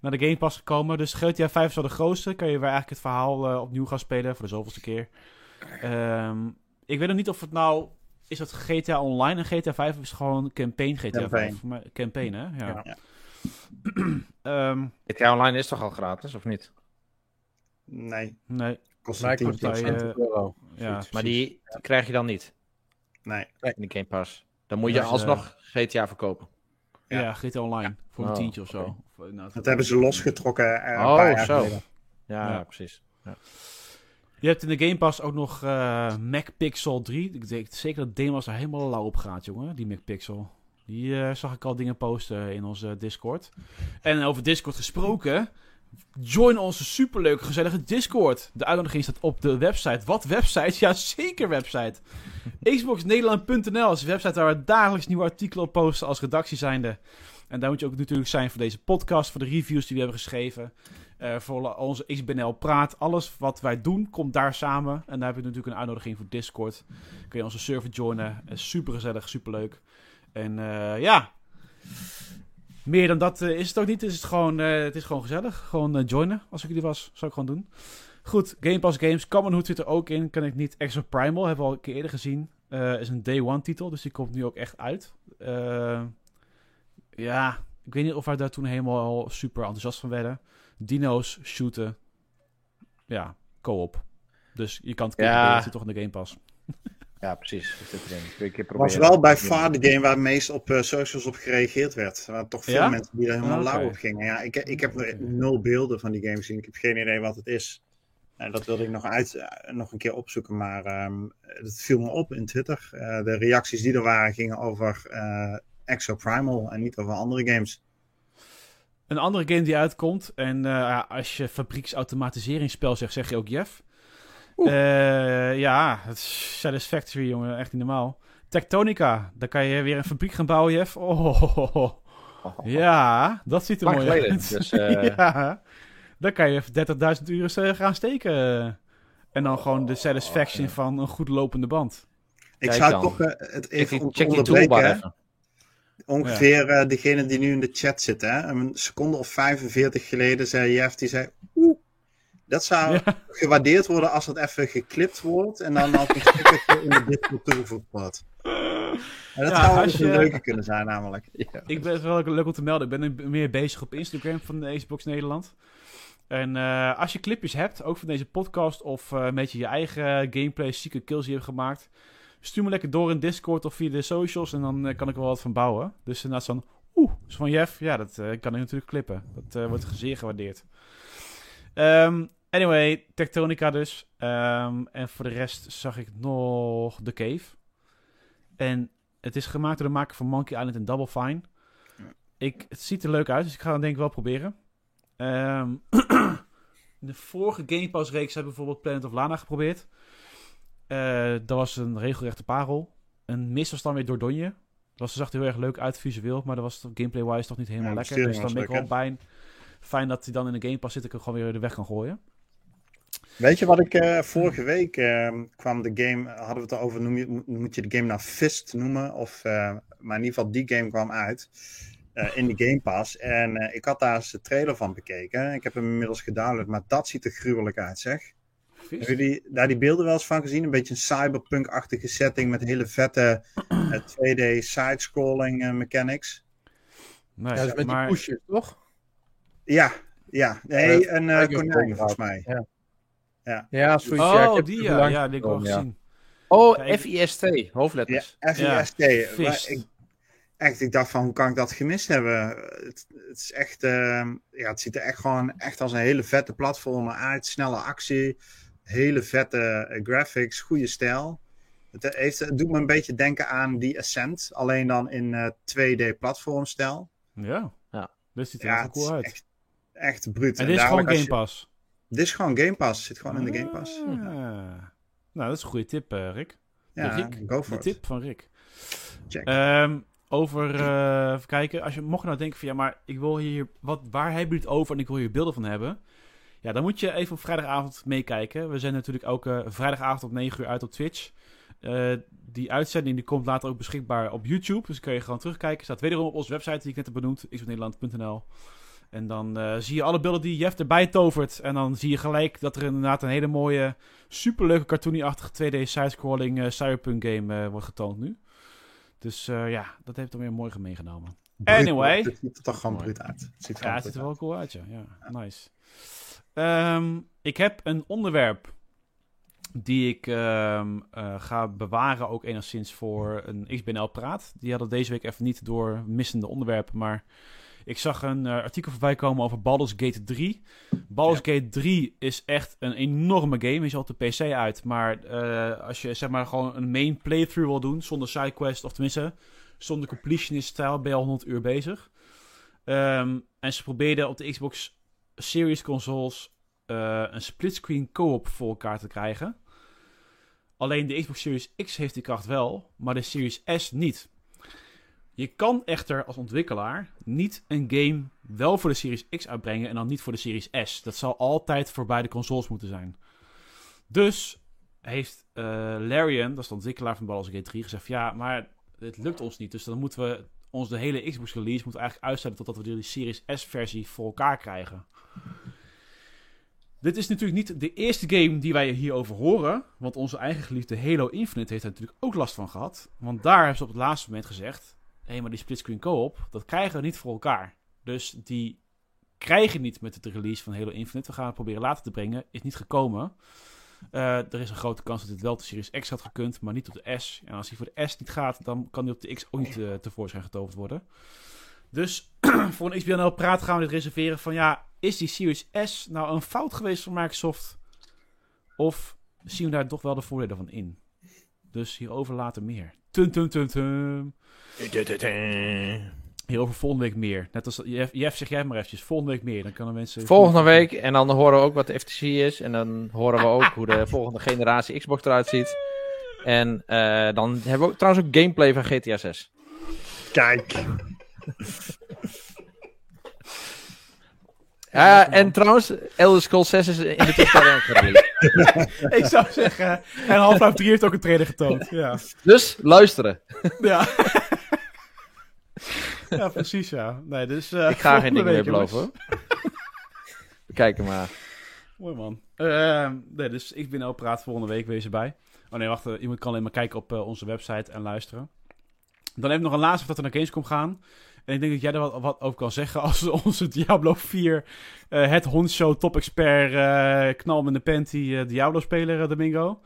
Speaker 1: naar de Game Pass gekomen. Dus GTA 5 is wel de grootste. Kan je weer eigenlijk het verhaal opnieuw gaan spelen voor de zoveelste keer. Ehm, ik weet nog niet of het nou... Is het GTA Online en GTA 5 of is het gewoon campaign GTA
Speaker 4: Campaign.
Speaker 1: 5? Maar, campaign, hè? Ja.
Speaker 4: Ja. <clears throat>
Speaker 1: Ehm,
Speaker 3: GTA Online is toch al gratis, of niet?
Speaker 4: Nee,
Speaker 1: nee,
Speaker 4: kost
Speaker 5: Mij
Speaker 4: het 10
Speaker 5: kost
Speaker 1: dat
Speaker 5: dat
Speaker 1: je-
Speaker 5: 20 euro.
Speaker 1: ja.
Speaker 3: Maar die krijg je dan niet
Speaker 4: Nee.
Speaker 3: in de Game Pass. Dan moet je
Speaker 1: is,
Speaker 3: alsnog GTA verkopen.
Speaker 1: Ja,
Speaker 4: Ja.
Speaker 1: GTA Online. Voor een
Speaker 3: Oh,
Speaker 1: tientje of zo. Of, eh, nou,
Speaker 4: Dat hebben ze losgetrokken. eh, een
Speaker 3: Oh,
Speaker 4: paar jaar
Speaker 3: zo. Ja,
Speaker 1: Ja.
Speaker 3: precies.
Speaker 1: Je hebt in de Game Pass ook nog eh MacPixel 3. Ik denk zeker dat Demos daar helemaal lauw op gaat, jongen. Die MacPixel. Die eh, zag ik al dingen posten in onze Discord. En over Discord gesproken. Join onze superleuke, gezellige Discord. De uitnodiging staat op de website. Wat website? <laughs> Ja, zeker website. Xboxnederland.nl is een website waar we dagelijks nieuwe artikelen op posten als redactie zijnde. En daar moet je ook natuurlijk zijn voor deze podcast, voor de reviews die we hebben geschreven. Eh, voor onze XBNL Praat. Alles wat wij doen komt daar samen. En daar heb je natuurlijk een uitnodiging voor Discord. Kun je onze server joinen. Gezellig, super leuk. En eh, ja, meer dan dat eh, is het ook niet. Is het, gewoon, eh, het is gewoon gezellig. Gewoon eh, joinen als ik jullie was. Zou ik gewoon doen. Goed, Game Pass Games. Common Hood zit er ook in. Kan ik niet. Extra Primal hebben we al een keer eerder gezien. Is een day one titel. Dus die komt nu ook echt uit. Ja, ik weet niet of wij daar toen helemaal super enthousiast van werden. Dino's shooten. Ja, co-op. Dus je kan het
Speaker 3: Ja.
Speaker 1: proberen. Het zit toch in de Game Pass. <laughs>
Speaker 3: Ja, precies. Dat erin.
Speaker 4: Het was wel bij far de game waar het meest op eh, socials op gereageerd werd. Er waren toch veel
Speaker 1: Ja?
Speaker 4: mensen die er helemaal
Speaker 1: Oké.
Speaker 4: lauw op gingen. Ja, ik, ik heb er nul beelden van die game gezien. Ik heb geen idee wat het is. Nou, dat wilde ik nog, uit, eh, nog een keer opzoeken, maar ehm het viel me op in Twitter. Eh, de reacties die er waren gingen over eh Exo Primal en niet over andere games.
Speaker 1: Een andere game die uitkomt. En eh, ja, als je fabrieksautomatiseringsspel zegt, zeg je ook Jeff. Eh, ja, het is Satisfactory, jongen. Echt niet normaal. Tectonica. Dan kan je weer een fabriek gaan bouwen, Jeff. Oh, <laughs> ja, dat ziet er
Speaker 3: Lang
Speaker 1: mooi
Speaker 3: geleden,
Speaker 1: uit.
Speaker 3: dus, <laughs> eh,
Speaker 1: ja, dan kan je even 30.000 uur eh, gaan steken. En dan gewoon de satisfaction
Speaker 3: ja.
Speaker 1: van een goed lopende band.
Speaker 4: Ik
Speaker 3: Kijk
Speaker 4: zou
Speaker 3: dan.
Speaker 4: toch het even on-
Speaker 3: check
Speaker 4: onderbreken.
Speaker 3: even.
Speaker 4: Ongeveer degene die nu in de chat zit, hè? een seconde of 45 geleden zei Jeff, die zei, oeh, dat zou
Speaker 1: Ja.
Speaker 4: gewaardeerd worden als het even geklipt wordt en dan als een stukje in de Discord toegevoegd wordt. En dat
Speaker 1: Ja,
Speaker 4: zou eens een
Speaker 1: je-
Speaker 4: leuke kunnen zijn namelijk.
Speaker 1: Ik ben wel leuk om te melden. Ik ben meer bezig op Instagram van de Xbox Nederland. En eh, als je clipjes hebt, ook van deze podcast, of eh, een beetje je eigen gameplay, zieke kills die je hebt gemaakt, stuur me lekker door in Discord of via de socials en dan eh, kan ik er wel wat van bouwen. Dus inderdaad zo'n, oeh, zo van Jeff, ja, dat kan ik natuurlijk clippen. Dat eh, wordt zeer gewaardeerd. Ehm, anyway, Tectonica dus. Ehm, en voor de rest zag ik nog The Cave. En het is gemaakt door de maker van Monkey Island en Double Fine. Ik, het ziet er leuk uit, dus ik ga het denk ik wel proberen. Ehm, <clears throat> in de vorige Game Pass reeks hebben we bijvoorbeeld Planet of Lana geprobeerd. Eh, dat was een regelrechte parel. Een mis was dan weer Dordogne. was, zag er heel erg leuk uit visueel, maar dat was gameplay-wise toch niet helemaal
Speaker 4: Ja,
Speaker 1: lekker. Dus dan ben ik wel fijn, fijn dat hij dan in de Game Pass zit, ik hem gewoon weer de weg kan gooien.
Speaker 4: Weet je wat ik eh, vorige week eh, kwam de game, hadden we het erover, noem je, moet- je de game nou Fist noemen? Of, eh, maar in ieder geval, die game kwam uit eh, in de Game Pass. En eh, ik had daar eens de trailer van bekeken. Ik heb hem inmiddels gedownload, maar dat ziet er gruwelijk uit, zeg. Hebben jullie daar die beelden wel eens van gezien? Een beetje een cyberpunk-achtige setting met hele vette <clears throat> eh, 2D side-scrolling mechanics.
Speaker 1: Nee,
Speaker 5: Ja, dat is met
Speaker 1: maar,
Speaker 5: die pushes, toch?
Speaker 4: Ja, ja. Nee, een eh, konijn volgens mij.
Speaker 5: Ja, zoiets. ja, ik
Speaker 1: Oh,
Speaker 5: heb
Speaker 1: die ja, ja, die heb ik wel
Speaker 5: gezien, ja.
Speaker 3: Oh. FIST, hoofdletters.
Speaker 4: Ja, FIST. Echt, ik dacht van, hoe kan ik dat gemist hebben? Het, het is echt, eh, ja, het ziet er echt gewoon echt als een hele vette platformer uit. Snelle actie, hele vette eh, graphics, goede stijl. Het, eh, heeft, het doet me een beetje denken aan die Ascent, alleen dan in eh 2D platformstijl.
Speaker 1: Ja.
Speaker 3: Ja.
Speaker 1: Dit ziet er
Speaker 4: Ja,
Speaker 1: cool
Speaker 4: is
Speaker 1: uit.
Speaker 4: echt, echt bruut.
Speaker 1: en dit is gewoon Game
Speaker 4: je-
Speaker 1: Pass.
Speaker 4: Dit is gewoon Game Pass, zit gewoon in de Game Pass.
Speaker 1: Ah. Nou, dat is een goede tip, eh, Rick. De
Speaker 4: Ja,
Speaker 1: Rick,
Speaker 4: go
Speaker 1: de
Speaker 4: for it.
Speaker 1: tip van Rick.
Speaker 4: Check.
Speaker 1: Ehm, over, eh, even kijken. Als je mocht nou denken van ja, maar ik wil hier, wat, waar hebben jullie het over en ik wil hier beelden van hebben. Ja, dan moet je even op vrijdagavond meekijken. We zijn natuurlijk elke vrijdagavond op 9 uur uit op Twitch. Eh, die uitzending die komt later ook beschikbaar op YouTube. Dus kun je gewoon terugkijken. Staat wederom op onze website die ik net heb benoemd. xnederland.nl En dan eh, zie je alle beelden die Jeff erbij tovert. En dan zie je gelijk dat er inderdaad een hele mooie, superleuke cartoony-achtige 2D sidescrolling eh, cyberpunk game eh, wordt getoond nu. Dus ja, dat heeft dan weer mooi meegenomen. Anyway.
Speaker 4: Het ziet er toch gewoon bruut uit. Het ziet er
Speaker 1: Ja, het ziet er wel cool uit, ja. ja nice. Ehm, ik heb een onderwerp die ik ehm, eh, ga bewaren ook enigszins voor een XBNL praat. Die hadden deze week even niet door missende onderwerpen, maar ik zag een eh, artikel voorbij komen over Baldur's Gate 3. Baldur's Gate 3 is echt een enorme game. Is al op de PC uit, maar eh, als je zeg maar gewoon een main playthrough wil doen zonder sidequest, of tenminste zonder completionist stijl, ben je al 100 uur bezig. Ehm, en ze probeerden op de Xbox Series consoles eh, een splitscreen co-op voor elkaar te krijgen. Alleen de Xbox Series X heeft die kracht wel, maar de Series S niet. Je kan echter als ontwikkelaar niet een game wel voor de Series X uitbrengen en dan niet voor de Series S. Dat zal altijd voor beide consoles moeten zijn. Dus heeft eh, Larian, dat is de ontwikkelaar van Baldur's Gate 3, gezegd: ja, maar het lukt ons niet. Dus dan moeten we ons de hele Xbox release moeten eigenlijk uitstellen totdat we die Series S versie voor elkaar krijgen. Dit is natuurlijk niet de eerste game die wij hierover horen. Want onze eigen geliefde Halo Infinite heeft er natuurlijk ook last van gehad. Want daar hebben ze op het laatste moment gezegd: hey, maar die splitscreen co-op, dat krijgen we niet voor elkaar. Dus die krijgen niet met de release van Halo Infinite. We gaan het proberen later te brengen. Is niet gekomen. Eh, er is een grote kans dat dit wel op de Series X had gekund, maar niet op de S. En als die voor de S niet gaat, dan kan die op de X ook niet eh, tevoorschijn getoverd worden. Dus <clears throat> voor een XBNL praat gaan we dit reserveren van ja, is die Series S nou een fout geweest van Microsoft? Of zien we daar toch wel de voordelen van in? Dus hierover later meer. Tum tum tum tum. Hierover volgende week meer. Net als Jeff, Jeff zeg jij maar eventjes. Volgende week meer. Dan kunnen mensen.
Speaker 3: Volgende week, en dan horen we ook wat de FTC is. En dan horen we ook hoe de <laughs> volgende generatie Xbox eruit ziet. En eh, dan hebben we ook, trouwens ook gameplay van GTA 6.
Speaker 4: Kijk.
Speaker 3: Ja, en trouwens, Elder Scrolls 6 is in de tussentijd ook gereleased. <laughs>
Speaker 1: Ik zou zeggen. En Half-Life 3 heeft ook een trailer getoond. Ja.
Speaker 3: Dus luisteren. <laughs>
Speaker 1: Ja. ja, precies ja. Nee, dus, eh,
Speaker 3: Ik ga geen dingen meer beloven. We kijken maar.
Speaker 1: Mooi man. Eh, nee, dus ik ben ook praat volgende week wees erbij. Oh nee, wacht. eh, iemand kan alleen maar kijken op eh, onze website en luisteren. Dan heb ik nog een laatste dat we naar Gamescom gaan. En ik denk dat jij er wat, wat over kan zeggen als <laughs> onze Diablo 4 eh, het hondshow top expert eh knal met de panty eh, Diablo speler eh, Domingo.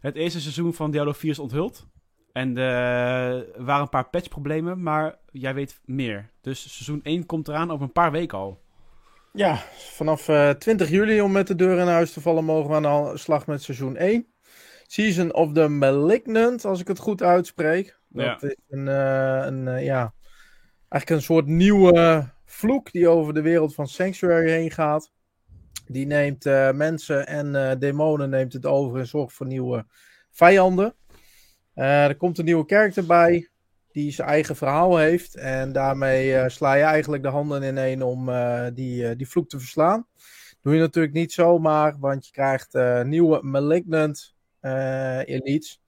Speaker 1: Het eerste seizoen van Diablo 4 is onthuld. En er waren een paar patchproblemen, maar jij weet meer. Dus seizoen 1 komt eraan over een paar weken al.
Speaker 5: Ja, vanaf eh 20 juli om met de deur in huis te vallen mogen we aan de slag met seizoen 1. Season of the Malignant, als ik het goed uitspreek. Dat
Speaker 1: Ja.
Speaker 5: is een, een ja, eigenlijk een soort nieuwe vloek die over de wereld van Sanctuary heen gaat. Die neemt eh, mensen en eh, demonen neemt het over en zorgt voor nieuwe vijanden. Eh, er komt een nieuwe character bij. die zijn eigen verhaal heeft. En daarmee sla je eigenlijk de handen ineen om eh, die, die vloek te verslaan. Doe je natuurlijk niet zomaar, want je krijgt nieuwe Malignant elites.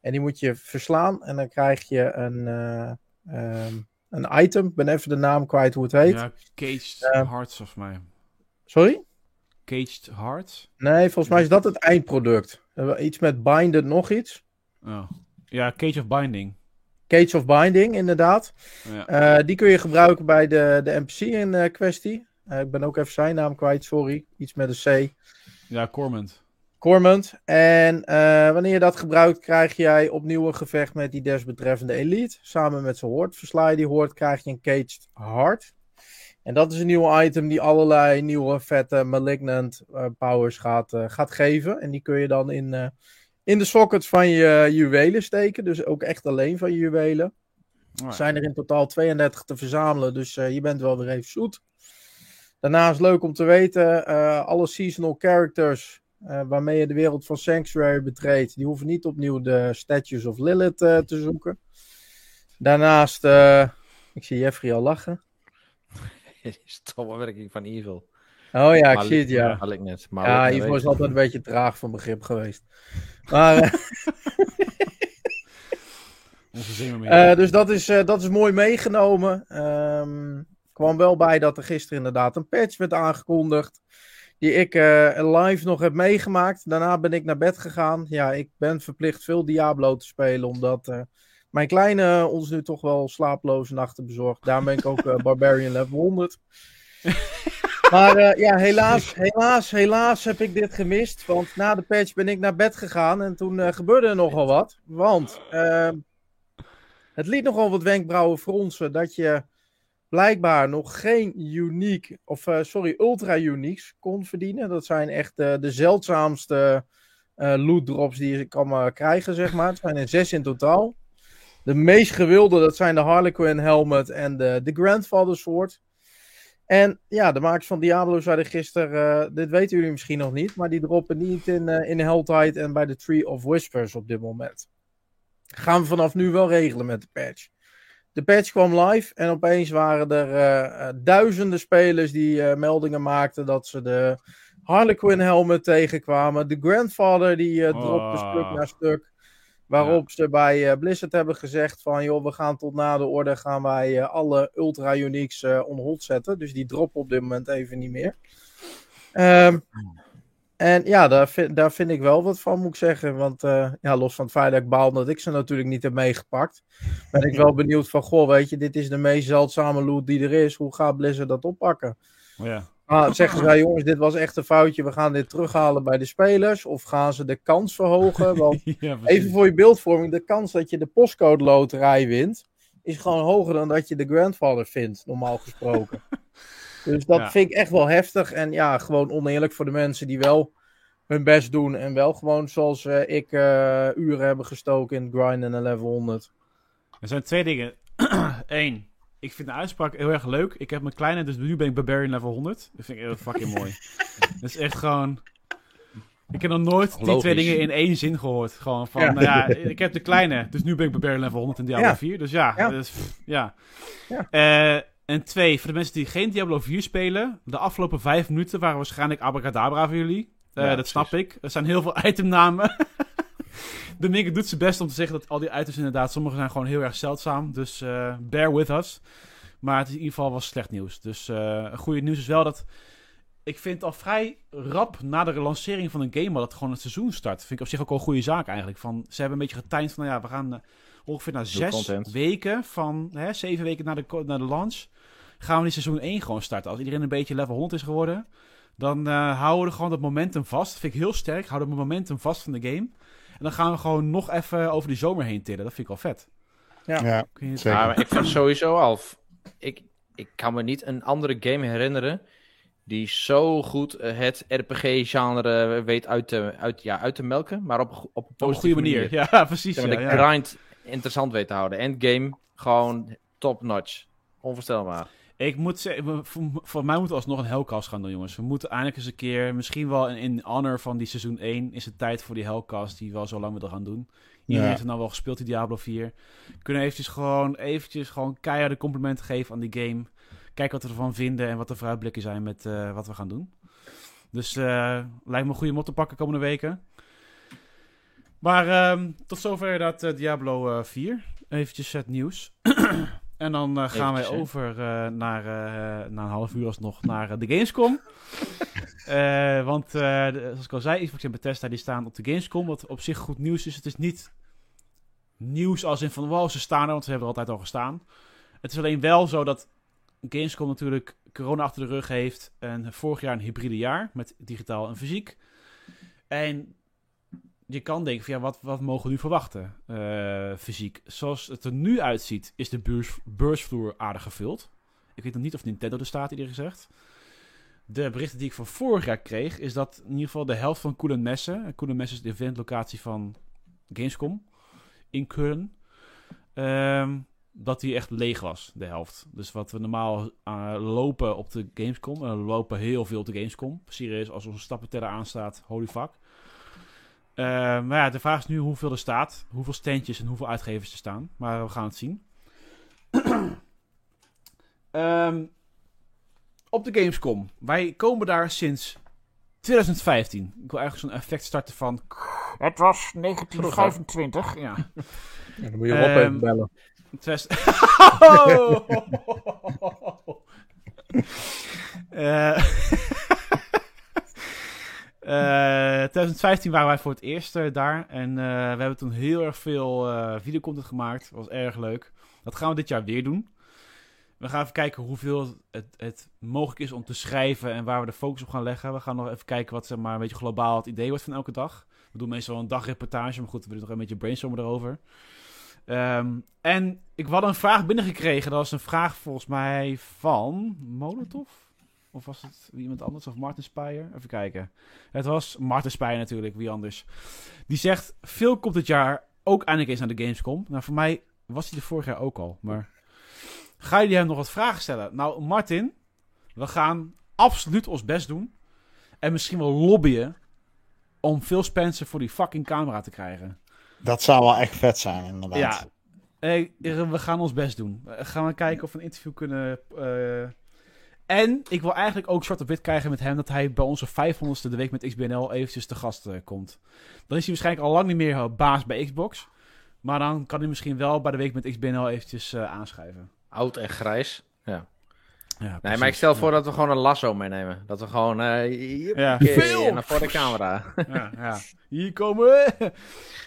Speaker 5: En die moet je verslaan. En dan krijg je een, eh, ehm, een item. Ik ben even de naam kwijt hoe het heet.
Speaker 1: Ja, Caged
Speaker 5: Eh,
Speaker 1: Hearts volgens mij.
Speaker 5: Sorry?
Speaker 1: Caged Hearts?
Speaker 5: Nee, volgens mij is dat het eindproduct. Eh, Iets met Binded nog iets.
Speaker 1: Oh. Ja, Cage of Binding.
Speaker 5: Cage of Binding, inderdaad.
Speaker 1: Ja.
Speaker 5: Eh, die kun je gebruiken bij de, de NPC in kwestie. Ik ben ook even zijn naam kwijt, sorry. Iets met een C.
Speaker 1: ja, Cormant.
Speaker 5: Cormant. En eh, wanneer je dat gebruikt, krijg jij opnieuw een gevecht met die desbetreffende elite. Samen met zijn hoort. Versla je die hoort, krijg je een Caged Heart. En dat is een nieuwe item die allerlei nieuwe vette malignant eh, powers gaat, eh, gaat geven. En die kun je dan in, in de sockets van je juwelen steken. Dus ook echt alleen van je juwelen.
Speaker 1: Oh,
Speaker 5: Er zijn er in totaal 32 te verzamelen, dus je bent wel weer even zoet. Daarnaast leuk om te weten, alle seasonal characters eh, waarmee je de wereld van Sanctuary betreedt, die hoeven niet opnieuw de Statues of Lilith eh, te zoeken. Daarnaast, eh, ik zie Jeffrey al lachen. <laughs>
Speaker 3: Het is toch wel werking van Evil.
Speaker 5: Oh ja, ik
Speaker 3: Maar
Speaker 5: zie het, ja.
Speaker 3: Had ik net. Maar
Speaker 5: Ja,
Speaker 3: weet-
Speaker 5: is altijd een beetje traag van begrip geweest. Maar, eh. <laughs> Eh, dus dat is, eh, dat is mooi meegenomen. Ehm kwam wel bij dat er gisteren inderdaad een patch werd aangekondigd. Die ik eh, live nog heb meegemaakt. Daarna ben ik naar bed gegaan. Ja, ik ben verplicht veel Diablo te spelen. Omdat eh, mijn kleine ons nu toch wel slaaploze nachten bezorgt. Daarom ben ik ook eh, Barbarian level 100. <laughs> Maar eh, ja, helaas, helaas, helaas heb ik dit gemist. Want na de patch ben ik naar bed gegaan. En toen eh, gebeurde er nogal wat. Want ehm, het liet nogal wat wenkbrauwen fronsen dat je blijkbaar nog geen unique, of eh, sorry, ultra uniques kon verdienen. Dat zijn echt eh, de zeldzaamste eh loot drops die je kan krijgen, zeg maar. Het zijn er zes in totaal. De meest gewilde, dat zijn de Harlequin helmet en de, de Grandfather Sword. En ja, de makers van Diablo zeiden gisteren, dit weten jullie misschien nog niet, maar die droppen niet in, in en bij de Tree of Whispers op dit moment. Gaan we vanaf nu wel regelen met de patch. De patch kwam live en opeens waren er eh, eh, duizenden spelers die eh, meldingen maakten dat ze de Harlequin helmet tegenkwamen. De Grandfather die eh, dropte
Speaker 1: Oh.
Speaker 5: stuk na stuk. Waarop ze bij Blizzard hebben gezegd van joh, we gaan tot na de orde gaan wij alle ultra uniques eh on hold zetten. Dus die droppen op dit moment even niet meer. Ehm, en ja, daar vind, daar vind ik wel wat van, moet ik zeggen. Want eh, ja, los van het feit dat ik baal dat ik ze natuurlijk niet heb meegepakt. Ben ik wel <laughs> benieuwd van, goh, weet je, dit is de meest zeldzame loot die er is. Hoe gaat Blizzard dat oppakken?
Speaker 1: Ja.
Speaker 5: Ah, zeggen zij, jongens, dit was echt een foutje. We gaan dit terughalen bij de spelers. Of gaan ze de kans verhogen? Want <laughs>
Speaker 1: ja,
Speaker 5: even voor je beeldvorming, de kans dat je de postcode loterij wint, is gewoon hoger dan dat je de grandfather vindt, normaal gesproken. <laughs> dus dat
Speaker 1: Ja.
Speaker 5: vind ik echt wel heftig. En ja, gewoon oneerlijk voor de mensen die wel hun best doen. En wel gewoon zoals eh, ik eh, uren hebben gestoken in het grinden en level 100.
Speaker 1: Er zijn twee dingen. <clears throat> Eén, ik vind de uitspraak heel erg leuk. Ik heb mijn kleine, dus nu ben ik Barbarian level 100. Dat vind ik heel fucking mooi. <laughs> Dat is echt gewoon... Ik heb nog nooit die twee dingen in één zin gehoord. Gewoon van,
Speaker 5: Ja.
Speaker 1: nou ja, ik heb de kleine, dus nu ben ik Barbarian level 100 in Diablo
Speaker 5: Ja.
Speaker 1: 4. Dus ja,
Speaker 5: Ja.
Speaker 1: dus, pff, ja.
Speaker 5: Ja.
Speaker 1: Eh, en twee, voor de mensen die geen Diablo 4 spelen, de afgelopen vijf minuten waren waarschijnlijk abracadabra voor jullie. Eh,
Speaker 3: Ja,
Speaker 1: dat snap ik. Er zijn heel veel <laughs> itemnamen. <laughs> de Minke doet zijn best om te zeggen dat al die items inderdaad, sommige zijn gewoon heel erg zeldzaam. Dus eh, bear with us. Maar het is in ieder geval was slecht nieuws. Dus eh goede nieuws is wel dat. Ik vind al vrij rap na de lancering van een game al dat gewoon het seizoen start. Vind ik op zich ook wel een goede zaak eigenlijk. Van, ze hebben een beetje getimed van, nou ja, we gaan ongeveer na zes weken van, hè, zeven weken na de, na de launch, gaan we die seizoen 1 gewoon starten. Als iedereen een beetje level 100 is geworden, dan eh, houden we gewoon dat momentum vast. Dat vind ik heel sterk. Houden we het momentum vast van de game. En dan gaan we gewoon nog even over die zomer heen tillen. Dat vind ik wel vet.
Speaker 4: Ja, zeker.
Speaker 3: Ja, maar ik vind sowieso al. Ik, ik kan me niet een andere game herinneren. die zo goed eh, het RPG-genre weet uit te, uit, ja, uit te melken. maar op, op een
Speaker 1: Op een
Speaker 3: positieve
Speaker 1: goede manier. <laughs> Ja, precies. Ja,
Speaker 3: de
Speaker 1: ja.
Speaker 3: grind interessant weet te houden. Endgame gewoon top-notch. Onvoorstelbaar.
Speaker 1: Ik moet zeggen, voor, mij moeten we alsnog een Hellcast gaan doen, jongens. We moeten eindelijk eens een keer, misschien wel in, honor van die seizoen 1, is het tijd voor die Hellcast die we al zo lang willen gaan doen.
Speaker 4: Ja.
Speaker 1: heeft het nou wel gespeeld, die Diablo 4. Kunnen eventjes gewoon, eventjes gewoon keiharde complimenten geven aan die game. Kijken wat we ervan vinden en wat de vooruitblikken zijn met eh, wat we gaan doen. Dus eh, lijkt me een goede mot te pakken komende weken. Maar ehm, tot zover dat eh, Diablo eh, 4. Eventjes het nieuws. <clears throat> en dan eh, gaan wij over eh, naar, eh, na een half uur alsnog naar de Gamescom. <laughs> Want zoals ik al zei, Xbox en Bethesda die staan op de Gamescom. Wat op zich goed nieuws is. Het is niet nieuws als in van wow, ze staan er, want ze hebben er altijd al gestaan. Het is alleen wel zo dat Gamescom natuurlijk corona achter de rug heeft. En vorig jaar een hybride jaar met digitaal en fysiek. En je kan denken van ja, wat, wat mogen we nu verwachten eh, fysiek? Zoals het er nu uitziet, is de beurs, beursvloer aardig gevuld. Ik weet nog niet of Nintendo er staat, eerlijk gezegd. De berichten die ik van vorig jaar kreeg, is dat in ieder geval de helft van Koelen Messen... Koelen Messen is de eventlocatie van Gamescom in Keulen... ehm, dat die echt leeg was, de helft. Dus wat we normaal eh, lopen op de Gamescom... en lopen heel veel op de Gamescom. Serieus, als onze stappenteller aanstaat, holy fuck. Eh, maar ja, de vraag is nu hoeveel er staat, hoeveel standjes en hoeveel uitgevers er staan. Maar we gaan het zien. <clears throat> Ehm, op de Gamescom. Wij komen daar sinds 2015. Ik wil eigenlijk zo'n effect starten van... <laughs> Het was 1925. Ja.
Speaker 5: Ja, dan moet je Rob
Speaker 1: Ehm,
Speaker 5: even bellen.
Speaker 1: Twest- <laughs> Oh! <laughs> Eh, 2015 waren wij voor het eerst eh, daar. En eh, we hebben toen heel erg veel eh videocontent gemaakt. Dat was erg leuk. Dat gaan we dit jaar weer doen. We gaan even kijken hoeveel het, het mogelijk is om te schrijven en waar we de focus op gaan leggen. We gaan nog even kijken wat zeg maar, een beetje globaal het idee wordt van elke dag. We doen meestal een dagreportage, maar goed, we doen nog een beetje brainstormen erover. Ehm, en ik had een vraag binnengekregen. Dat was een vraag volgens mij van Molotov. Of was het iemand anders? Of Martin Speyer? Even kijken. Het was Martin Speyer natuurlijk, wie anders. Die zegt, veel komt dit jaar ook eindelijk eens naar de Gamescom. Nou, voor mij was hij er vorig jaar ook al. Maar ga jullie hem nog wat vragen stellen? Nou, Martin, we gaan absoluut ons best doen. En misschien wel lobbyen om Phil Spencer voor die fucking camera te krijgen.
Speaker 4: Dat zou wel echt vet zijn, inderdaad.
Speaker 1: Ja, we gaan ons best doen. We gaan we kijken of we een interview kunnen. eh, En ik wil eigenlijk ook zwart op wit krijgen met hem dat hij bij onze 500ste de week met XBNL eventjes te gast eh, komt. Dan is hij waarschijnlijk al lang niet meer eh, baas bij Xbox. Maar dan kan hij misschien wel bij de week met XBNL eventjes eh, aanschrijven.
Speaker 3: Oud en grijs.
Speaker 1: Ja,
Speaker 3: Nee,
Speaker 1: precies.
Speaker 3: maar ik stel voor
Speaker 1: Ja.
Speaker 3: dat we gewoon een lasso meenemen. Dat we gewoon...
Speaker 1: Ja. Veel!
Speaker 3: naar voor de camera.
Speaker 1: ja, <laughs> ja. Hier komen we.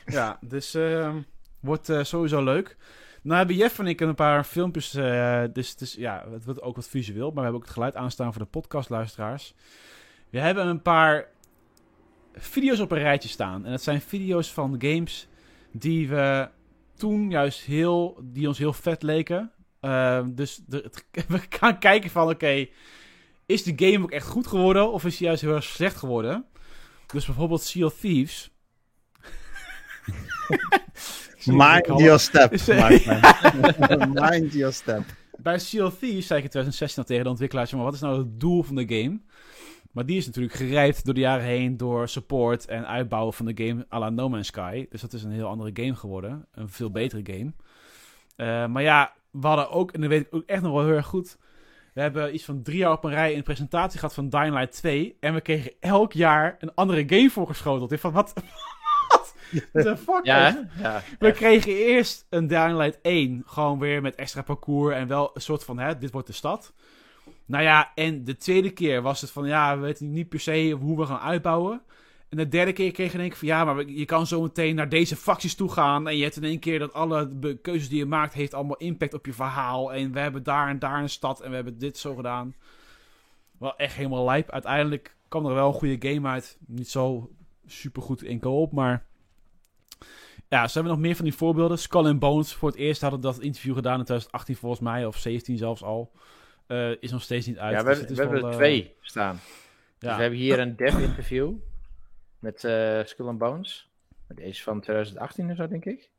Speaker 1: ja, dus ehm, wordt sowieso leuk. Nou hebben Jeff en ik een paar filmpjes. eh, dus is, ja, het wordt ook wat visueel. Maar we hebben ook het geluid aanstaan voor de podcastluisteraars. We hebben een paar video's op een rijtje staan. En dat zijn video's van games die we toen juist heel, die ons heel vet leken. Ehm, dus de, <laughs> we gaan kijken van, oké, is de game ook echt goed geworden of is die juist heel erg slecht geworden? Dus bijvoorbeeld Sea of Thieves. <laughs>
Speaker 4: Mind your step. <laughs> <laughs> Mind your step.
Speaker 1: Bij Sea of Thieves zei ik in 2016 al tegen de ontwikkelaars, maar wat is nou het doel van de game? Maar die is natuurlijk gerijpt door de jaren heen door support en uitbouwen van de game à la No Man's Sky. Dus dat is een heel andere game geworden. Een veel betere game. Eh, maar ja, we hadden ook, en dat weet ik ook echt nog wel heel erg goed. We hebben iets van drie jaar op een rij een presentatie gehad van Dying Light 2. En we kregen elk jaar een andere game voorgeschoteld. Ik van, wat? <laughs> The fuck?
Speaker 3: Ja, ja.
Speaker 1: We kregen eerst een Dying Light 1. Gewoon weer met extra parcours en wel een soort van, hè, dit wordt de stad. Nou ja, en de tweede keer was het van, ja, we weten niet per se hoe we gaan uitbouwen. En de derde keer kreeg je in één keer van, ja, maar je kan zo meteen naar deze facties toe gaan. En je hebt in één keer dat alle keuzes die je maakt, heeft allemaal impact op je verhaal. En we hebben daar en daar een stad en we hebben dit zo gedaan. Wel echt helemaal lijp. Uiteindelijk kwam er wel een goede game uit. Niet zo super goed in co-op, maar... Ja, ze hebben nog meer van die voorbeelden. Skull and Bones, voor het eerst hadden dat interview gedaan in 2018 volgens mij, of 17 zelfs al. Eh, is nog steeds niet uit.
Speaker 3: Ja, we,
Speaker 1: dus
Speaker 3: hebben-
Speaker 1: het is
Speaker 3: we hebben er
Speaker 1: eh,
Speaker 3: twee staan. Dus
Speaker 1: ja.
Speaker 3: we hebben hier een dev-interview met eh Skull and Bones. Deze is van 2018 of zo, denk ik.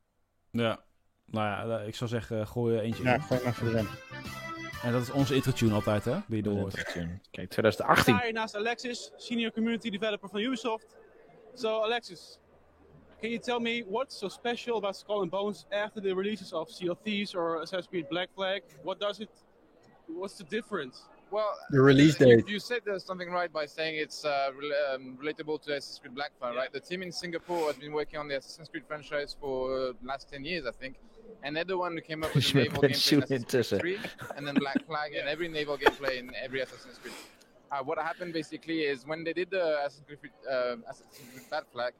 Speaker 1: ja. Nou ja, eh, ik zou zeggen, gooi eentje
Speaker 4: Ja,
Speaker 1: in.
Speaker 4: gooi maar even erin.
Speaker 1: En dat is onze intro-tune altijd, hè? Die je door hoort.
Speaker 3: Kijk, 2018.
Speaker 8: sta hier naast Alexis, senior community developer van Ubisoft. So Alexis, can you tell me what's so special about Skull and Bones after the releases of Sea of Thieves or Assassin's Creed Black Flag? What does it? What's the difference?
Speaker 9: Well,
Speaker 5: The release
Speaker 9: uh, you-
Speaker 5: date.
Speaker 9: You, said there's something right by saying it's uh, rela- um, relatable to Assassin's Creed Black Flag, right? The team in Singapore has been working on the Assassin's Creed franchise for uh, last 10 years, I think. And they're the one who came up with the <laughs> naval gameplay in Assassin's. Creed 3, and then Black Flag, and <laughs> every naval gameplay in every Assassin's Creed. Uh, what happened basically is when they did the Assassin's Creed, uh, Assassin's Creed Black Flag,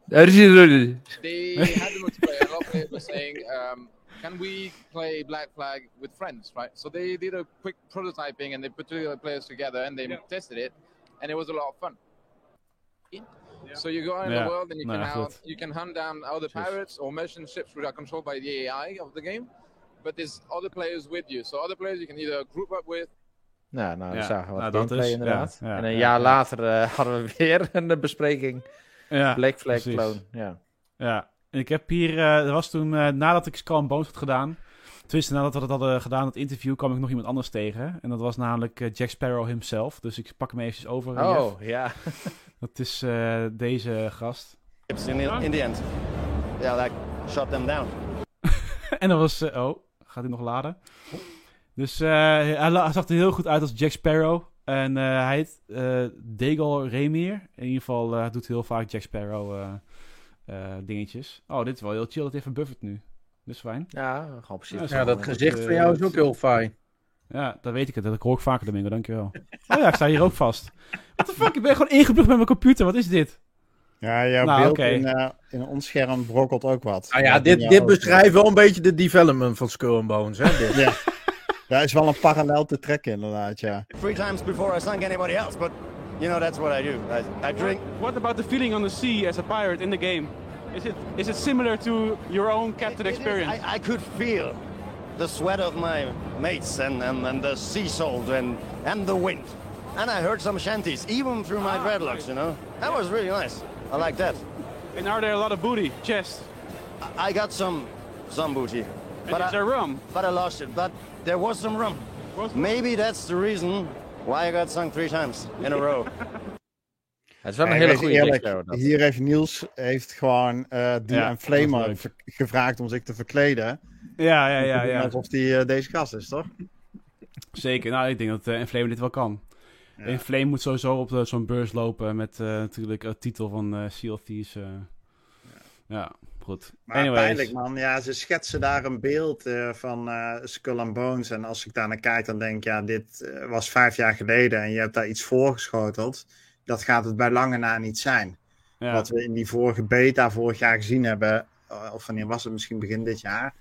Speaker 9: they had the multiplayer. A lot of players were saying, um, "Can we play Black Flag with friends?" Right. So they did a quick prototyping and they put two other players together and they
Speaker 8: Yeah.
Speaker 9: tested it, and it was a lot of fun. So you go out in
Speaker 1: Yeah.
Speaker 9: the world and you
Speaker 1: Nou
Speaker 9: can
Speaker 1: ja,
Speaker 9: hunt, you can hunt down other pirates or merchant ships which are controlled by the AI of the game. But there's other players with you. So other players you can either group up with
Speaker 3: Nou, nou, we
Speaker 1: Ja,
Speaker 3: zagen wat
Speaker 1: nou, dat
Speaker 3: gameplay
Speaker 1: is-
Speaker 3: inderdaad.
Speaker 1: ja, ja,
Speaker 3: en een
Speaker 1: ja,
Speaker 3: jaar
Speaker 1: ja.
Speaker 3: later eh, <laughs> hadden we weer een eh, bespreking.
Speaker 1: Ja,
Speaker 3: Black Flag
Speaker 1: precies.
Speaker 3: clone. Ja.
Speaker 1: Ja, en ik heb hier, eh er was toen, eh, nadat ik Skull Bones had gedaan, tenminste nadat we dat hadden gedaan, het interview, kwam ik nog iemand anders tegen. En dat was namelijk eh, Jack Sparrow himself. Dus ik pak hem eventjes over. eh, Jeff.
Speaker 3: Oh, ja. <laughs>
Speaker 1: Dat is eh, deze gast.
Speaker 10: In the, in the end. Yeah, like shut them down. <laughs>
Speaker 1: en dat was, eh, oh, gaat hij nog laden? Dus eh, hij, hij zag er heel goed uit als Jack Sparrow. En eh, hij heet eh Degal Remir. In ieder geval, eh, hij doet heel vaak Jack Sparrow eh, eh, dingetjes. Oh, dit is wel heel chill. Het heeft een buffet nu. Dus fijn.
Speaker 3: Ja, gewoon precies.
Speaker 1: Ja,
Speaker 5: Ja, dat gezicht van jou is ook heel fijn.
Speaker 1: Ja, dat weet ik het. Dat hoor ik vaker, Domingo. Dankjewel. <laughs> Oh ja, ik sta hier ook vast. What the fuck? Ik ben gewoon ingeplucht met mijn computer. Wat is dit?
Speaker 4: Ja, jouw
Speaker 1: Nou,
Speaker 4: beeld
Speaker 1: oké.
Speaker 4: in, eh, in ons scherm brokkelt ook wat.
Speaker 5: Nou ja,
Speaker 4: Dat
Speaker 5: dit, dit beschrijft wel een beetje de development van Skull and Bones. Hè, dit.
Speaker 4: Ja. <laughs> Daar is wel een parallel te trekken, inderdaad, ja.
Speaker 10: Three times before I sunk anybody else, but you know that's what I do. I, I drink.
Speaker 8: What about the feeling on the sea as a pirate in the game? Is it is it similar to your own captain
Speaker 10: It
Speaker 8: experience?
Speaker 10: I, I could feel the sweat of my mates and, and, and the sea salt and, and the wind. And I heard some shanties, even through my dreadlocks, you know. That was really nice. I like that.
Speaker 8: And are there a lot of booty, chest?
Speaker 10: I- I got some some booty.
Speaker 8: And
Speaker 10: But
Speaker 8: is
Speaker 10: I,
Speaker 8: there rum?
Speaker 10: but I lost it. But there was some rum. Maybe that's the reason why I got sunk three times in a row. <laughs>
Speaker 3: Het is wel een hele goede
Speaker 4: eerlijk,
Speaker 3: dat.
Speaker 4: Hier heeft Niels heeft gewoon eh die
Speaker 1: Ja,
Speaker 4: en Flamer gevraagd om zich te verkleden.
Speaker 1: Ja, ja, ja. ja.
Speaker 4: Alsof die eh, deze gast is, toch?
Speaker 1: Zeker. Nou, ik denk dat uh, Inflame dit wel kan.
Speaker 4: Ja.
Speaker 1: Inflame moet sowieso op zo'n beurs lopen met eh, natuurlijk een titel van eh Sea of Thieves. eh. ja. Goed.
Speaker 4: Maar
Speaker 1: Anyways.
Speaker 4: pijnlijk, man. Ja, ze schetsen daar een beeld eh, van eh, Skull and Bones. En als ik daar naar kijk, dan denk ik, ja, dit eh, was vijf jaar geleden. En je hebt daar iets voorgeschoteld. Dat gaat het bij lange na niet zijn.
Speaker 1: Ja.
Speaker 4: Wat we in die vorige beta vorig jaar gezien hebben. Of wanneer was het? Misschien begin dit jaar.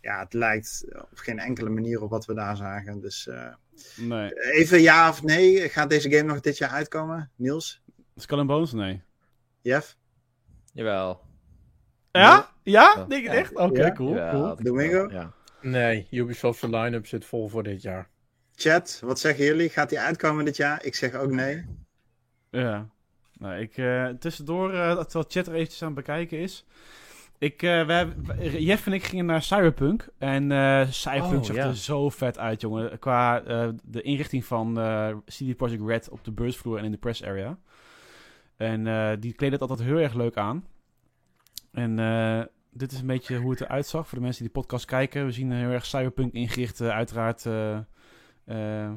Speaker 4: Ja, het lijkt op geen enkele manier op wat we daar zagen. Dus eh,
Speaker 1: Nee.
Speaker 4: even ja of nee. Gaat deze game nog dit jaar uitkomen? Niels?
Speaker 1: Skull and Bones? Nee.
Speaker 4: Jeff?
Speaker 3: Jawel.
Speaker 1: Ja? Ja? Denk je
Speaker 3: Ja.
Speaker 1: echt? Oké,
Speaker 4: Ja?
Speaker 1: cool.
Speaker 4: Domingo?
Speaker 5: Nee, Ubisoft's line-up zit vol voor dit jaar.
Speaker 4: Chat, wat zeggen jullie? Gaat die uitkomen dit jaar? Ik zeg ook nee.
Speaker 1: Ja. Nou, ik, eh, tussendoor, eh, terwijl chat er eventjes aan het bekijken is. Ik, eh, we hebben, Jeff en ik gingen naar Cyberpunk. En eh Cyberpunk
Speaker 3: Oh,
Speaker 1: zag er zo vet uit, jongen. Qua eh, de inrichting van eh CD Projekt Red op de beursvloer en in de press area. En eh, die kleden het altijd heel erg leuk aan. En eh, dit is een beetje hoe het eruit zag voor de mensen die de podcast kijken. We zien een heel erg Cyberpunk ingericht, eh, uiteraard eh, eh,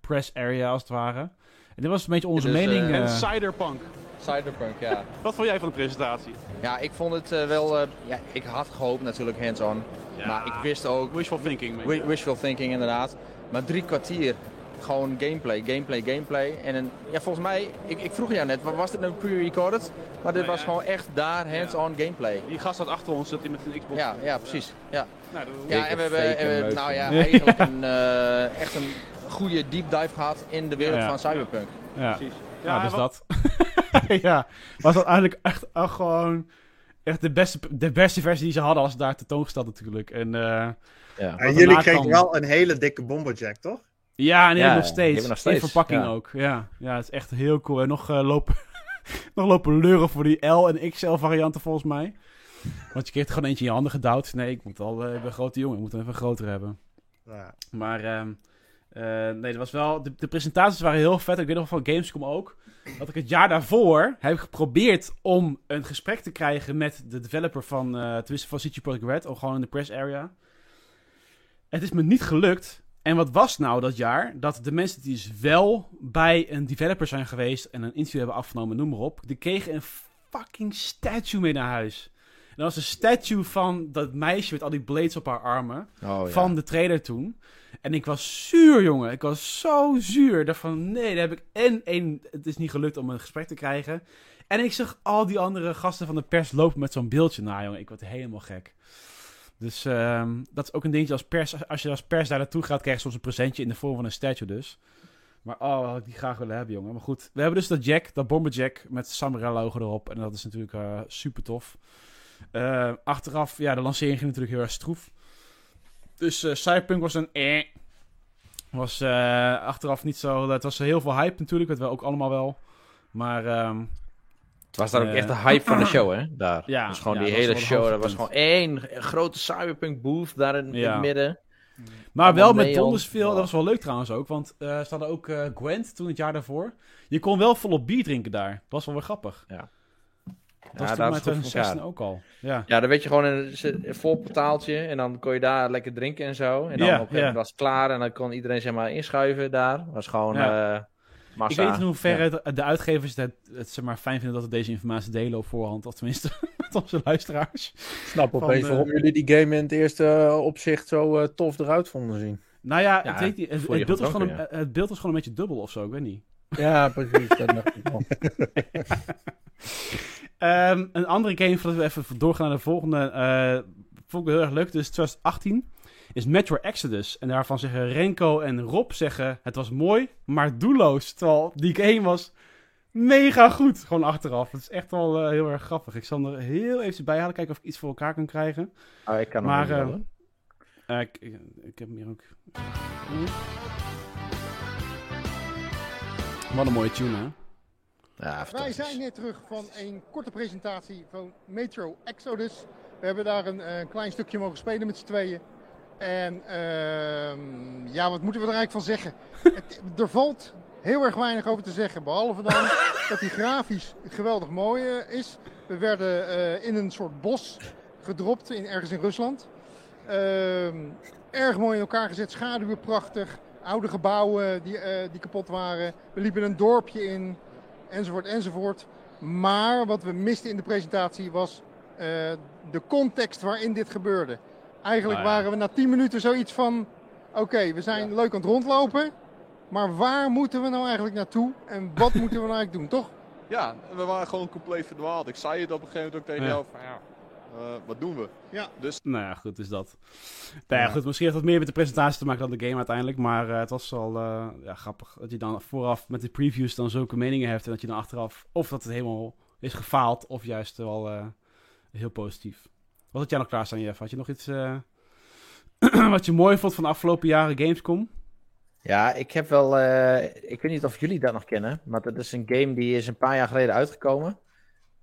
Speaker 1: press area als het ware. En dit was een beetje onze mening.
Speaker 3: eh,
Speaker 8: En Cyberpunk.
Speaker 3: Cyberpunk, ja.
Speaker 8: Wat vond jij van de presentatie?
Speaker 3: Ja, ik vond het eh, wel... eh, ja, ik had gehoopt natuurlijk hands-on. Maar ik wist ook...
Speaker 8: Wishful thinking.
Speaker 3: Wishful thinking inderdaad. Maar drie kwartier gewoon gameplay, gameplay, gameplay. En een, ja, volgens mij, ik, ik vroeg jou net, wa- was dit nou pre-recorded? Maar dit
Speaker 8: Nee,
Speaker 3: was
Speaker 8: ja.
Speaker 3: gewoon echt daar, hands-on gameplay.
Speaker 8: Die gast zat achter ons, zat hij met een Xbox.
Speaker 3: Ja, ja, precies. Ja,
Speaker 8: Nou, dat-
Speaker 3: ja en we hebben en we- nou ja, eigenlijk een, eh, echt een goede deep dive gehad in de wereld
Speaker 1: Ja.
Speaker 3: van Cyberpunk.
Speaker 1: ja.
Speaker 8: Precies.
Speaker 1: Ja, dus
Speaker 8: wat-
Speaker 1: dat. <laughs> ja, was dat eigenlijk echt oh, gewoon echt de beste, de beste versie die ze hadden als daar tentoongesteld natuurlijk. En eh,
Speaker 3: Ja.
Speaker 4: En jullie kregen
Speaker 1: kan-
Speaker 4: wel een hele dikke bomberjack, toch?
Speaker 1: Ja, en die
Speaker 3: Ja,
Speaker 1: hebben nog steeds.
Speaker 3: nog steeds,
Speaker 1: In verpakking
Speaker 3: ja.
Speaker 1: ook. Ja, ja, het is echt heel cool. En nog, eh, lopen, <laughs> nog lopen leuren voor die L en XL varianten volgens mij. Want je kreeg er gewoon eentje in je handen gedouwd. Nee, ik moet al, eh, ik ben een grote jongen, ik moet hem even groter hebben.
Speaker 4: Ja.
Speaker 1: Maar ehm, Eh, nee, dat was wel. De, de presentaties waren heel vet. Ik weet nog van Gamescom ook. Dat ik het jaar daarvoor heb geprobeerd om een gesprek te krijgen met de developer van, eh tenminste van CG Projekt Red, of gewoon in de press area. Het is me niet gelukt. En wat was nou dat jaar? Dat de mensen die dus wel bij een developer zijn geweest en een interview hebben afgenomen, noem maar op, die kregen een fucking statue mee naar huis. En dat was een statue van dat meisje met al die blades op haar armen
Speaker 3: Oh, ja.
Speaker 1: van de trailer toen. En ik was zuur, jongen. Ik was zo zuur. Ik dacht van, nee, daar heb ik... En één, het is niet gelukt om een gesprek te krijgen. En ik zag al die andere gasten van de pers lopen met zo'n beeldje. Nou, jongen, ik word helemaal gek. Dus ehm, dat is ook een dingetje als pers. Als je als pers daar naartoe gaat, krijg je soms een presentje in de vorm van een statue dus. Maar oh, die graag willen hebben, jongen. Maar goed, we hebben dus dat Jack, dat Bomberjack met Samurai logo erop. En dat is natuurlijk eh, super tof. Eh, achteraf, ja, de lancering ging natuurlijk heel erg stroef. Dus eh, Cyberpunk was een eh. Was achteraf niet zo... Het was heel veel hype natuurlijk, dat we ook allemaal wel. Maar... ehm,
Speaker 3: Het was daar ook
Speaker 1: eh,
Speaker 3: echt de hype van de show, hè? Daar.
Speaker 1: Ja,
Speaker 3: dus gewoon
Speaker 1: ja,
Speaker 3: die hele show. Dat was gewoon één grote Cyberpunk booth daar in, het midden.
Speaker 1: Maar wel met donders veel. Dat was wel leuk trouwens ook. Want eh ze hadden ook eh, Gwent toen het jaar daarvoor. Je kon wel volop bier drinken daar. Dat was wel weer grappig.
Speaker 3: Ja.
Speaker 1: Dat was toen
Speaker 3: daar
Speaker 1: met
Speaker 3: is het goed voor
Speaker 1: 2016
Speaker 3: elkaar.
Speaker 1: ook al. Ja.
Speaker 3: Ja, dan weet je gewoon een, een vol portaaltje en dan kon je daar lekker drinken en zo. En dan
Speaker 1: Ja,
Speaker 3: op
Speaker 1: ja.
Speaker 3: was het klaar en dan kon iedereen zeg maar inschuiven daar. was gewoon
Speaker 1: Ja.
Speaker 3: eh massa.
Speaker 1: Ik weet niet in hoeverre
Speaker 3: Ja.
Speaker 1: de, uitgevers het, het zeg maar, fijn vinden dat we deze informatie delen op voorhand. Of tenminste <laughs> met onze luisteraars.
Speaker 5: Ik snap opeens
Speaker 1: eh,
Speaker 5: waarom jullie die game in het eerste eh, opzicht zo eh, tof eruit vonden zien.
Speaker 1: Nou ja,
Speaker 3: Ja,
Speaker 1: het, beeld was gewoon een, het beeld was gewoon een beetje dubbel of zo. Ik weet niet.
Speaker 5: Ja, precies. dat dacht ik wel. <laughs>
Speaker 1: Ehm, een andere game, voordat we even doorgaan naar de volgende, eh vond ik heel erg leuk. Dus 2018 is Metro Exodus. En daarvan zeggen Renko en Rob zeggen, het was mooi, maar doelloos. Terwijl die game was mega goed, gewoon achteraf. Het is echt wel eh, heel erg grappig. Ik zal hem er heel even bij halen, kijken of ik iets voor elkaar kan krijgen.
Speaker 3: Oh, ik kan hem
Speaker 1: Maar,
Speaker 3: niet
Speaker 1: eh. Eh, ik, ik, ik heb hem hier ook. Wat een mooie tune, hè?
Speaker 3: Ja,
Speaker 11: Wij zijn net terug van een korte presentatie van Metro Exodus. We hebben daar een eh, klein stukje mogen spelen met z'n tweeën. En ehm, ja, wat moeten we er eigenlijk van zeggen? <laughs> Het, er valt heel erg weinig over te zeggen. Behalve dan <laughs> dat hij grafisch geweldig mooi eh, is. We werden eh, in een soort bos gedropt, in, ergens in Rusland. Ehm, erg mooi in elkaar gezet, schaduwen prachtig. Oude gebouwen die, eh, die kapot waren. We liepen een dorpje in enzovoort, enzovoort. Maar wat we misten in de presentatie was de context waarin dit gebeurde. Eigenlijk
Speaker 1: ja.
Speaker 11: waren we na 10 minuten zoiets van: oké, we zijn leuk aan het rondlopen. Maar waar moeten we nou eigenlijk naartoe? En wat <laughs> moeten we nou eigenlijk doen, toch?
Speaker 12: Ja, we waren gewoon compleet verdwaald. Ik zei het op een gegeven moment ook tegen
Speaker 1: Ja.
Speaker 12: jou van ja, eh, wat doen we?
Speaker 11: Ja.
Speaker 12: Dus
Speaker 1: Nou ja, goed, is dat. Nou ja, goed, misschien heeft dat meer met de presentatie te maken dan de game uiteindelijk. Maar eh, het was wel eh, ja, grappig dat je dan vooraf met de previews dan zulke meningen hebt. En dat je dan achteraf, of dat het helemaal is gefaald, of juist wel eh, heel positief. Wat had jij nog klaarstaan, Jeff? Had je nog iets eh, <clears throat> wat je mooi vond van de afgelopen jaren Gamescom?
Speaker 3: Ja, ik heb wel. eh, ik weet niet of jullie dat nog kennen. Maar dat is een game die is een paar jaar geleden uitgekomen.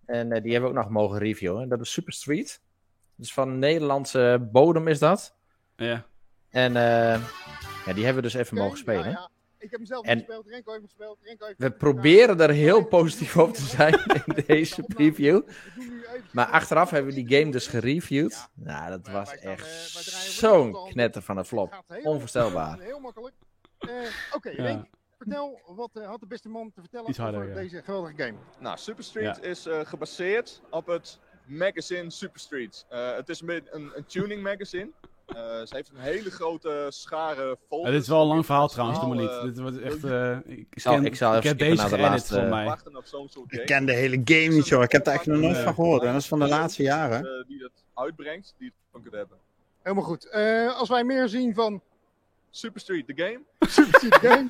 Speaker 3: En eh, die hebben we ook nog mogen reviewen. En dat is Super Street. Dus van Nederlandse bodem is dat.
Speaker 1: Ja.
Speaker 3: En eh, ja, die hebben we dus even mogen spelen.
Speaker 11: Ik heb hem zelf
Speaker 3: En-
Speaker 11: gespeeld, Renko heeft gespeeld. Renko heeft
Speaker 3: We proberen er heel positief over te zijn <laughs> in deze preview. Maar achteraf hebben we die game dus gereviewd. Nou, dat was echt zo'n knetter van een flop. Onvoorstelbaar.
Speaker 11: Heel makkelijk. Eh, Oké,
Speaker 3: Ja.
Speaker 11: Renk, vertel wat eh, had de beste man te vertellen
Speaker 12: Iets harder,
Speaker 11: over
Speaker 12: ja.
Speaker 11: deze geweldige game.
Speaker 12: Nou, Super Street
Speaker 11: Ja.
Speaker 12: is eh, gebaseerd op het magazine Super Street. Eh, het is een, beetje een, een tuning magazine. Eh, ze heeft een hele grote schare vol.
Speaker 1: Ja, dit is wel een lang verhaal trouwens, doe maar niet. Dit wordt echt... eh, ik,
Speaker 3: zal-
Speaker 1: ken-
Speaker 3: ik zal even
Speaker 1: heb
Speaker 3: skippen
Speaker 1: deze
Speaker 3: naar de laatste-
Speaker 1: van mij.
Speaker 4: Ik ken de hele game niet, joh. Ik heb er echt nog nooit van gehoord. En dat is van de laatste jaren.
Speaker 12: Eh, die dat uitbrengt, die het van kunt hebben.
Speaker 11: Helemaal goed. Eh, als wij meer zien van
Speaker 12: Super Street, de game. <laughs>
Speaker 11: Super Street the Game.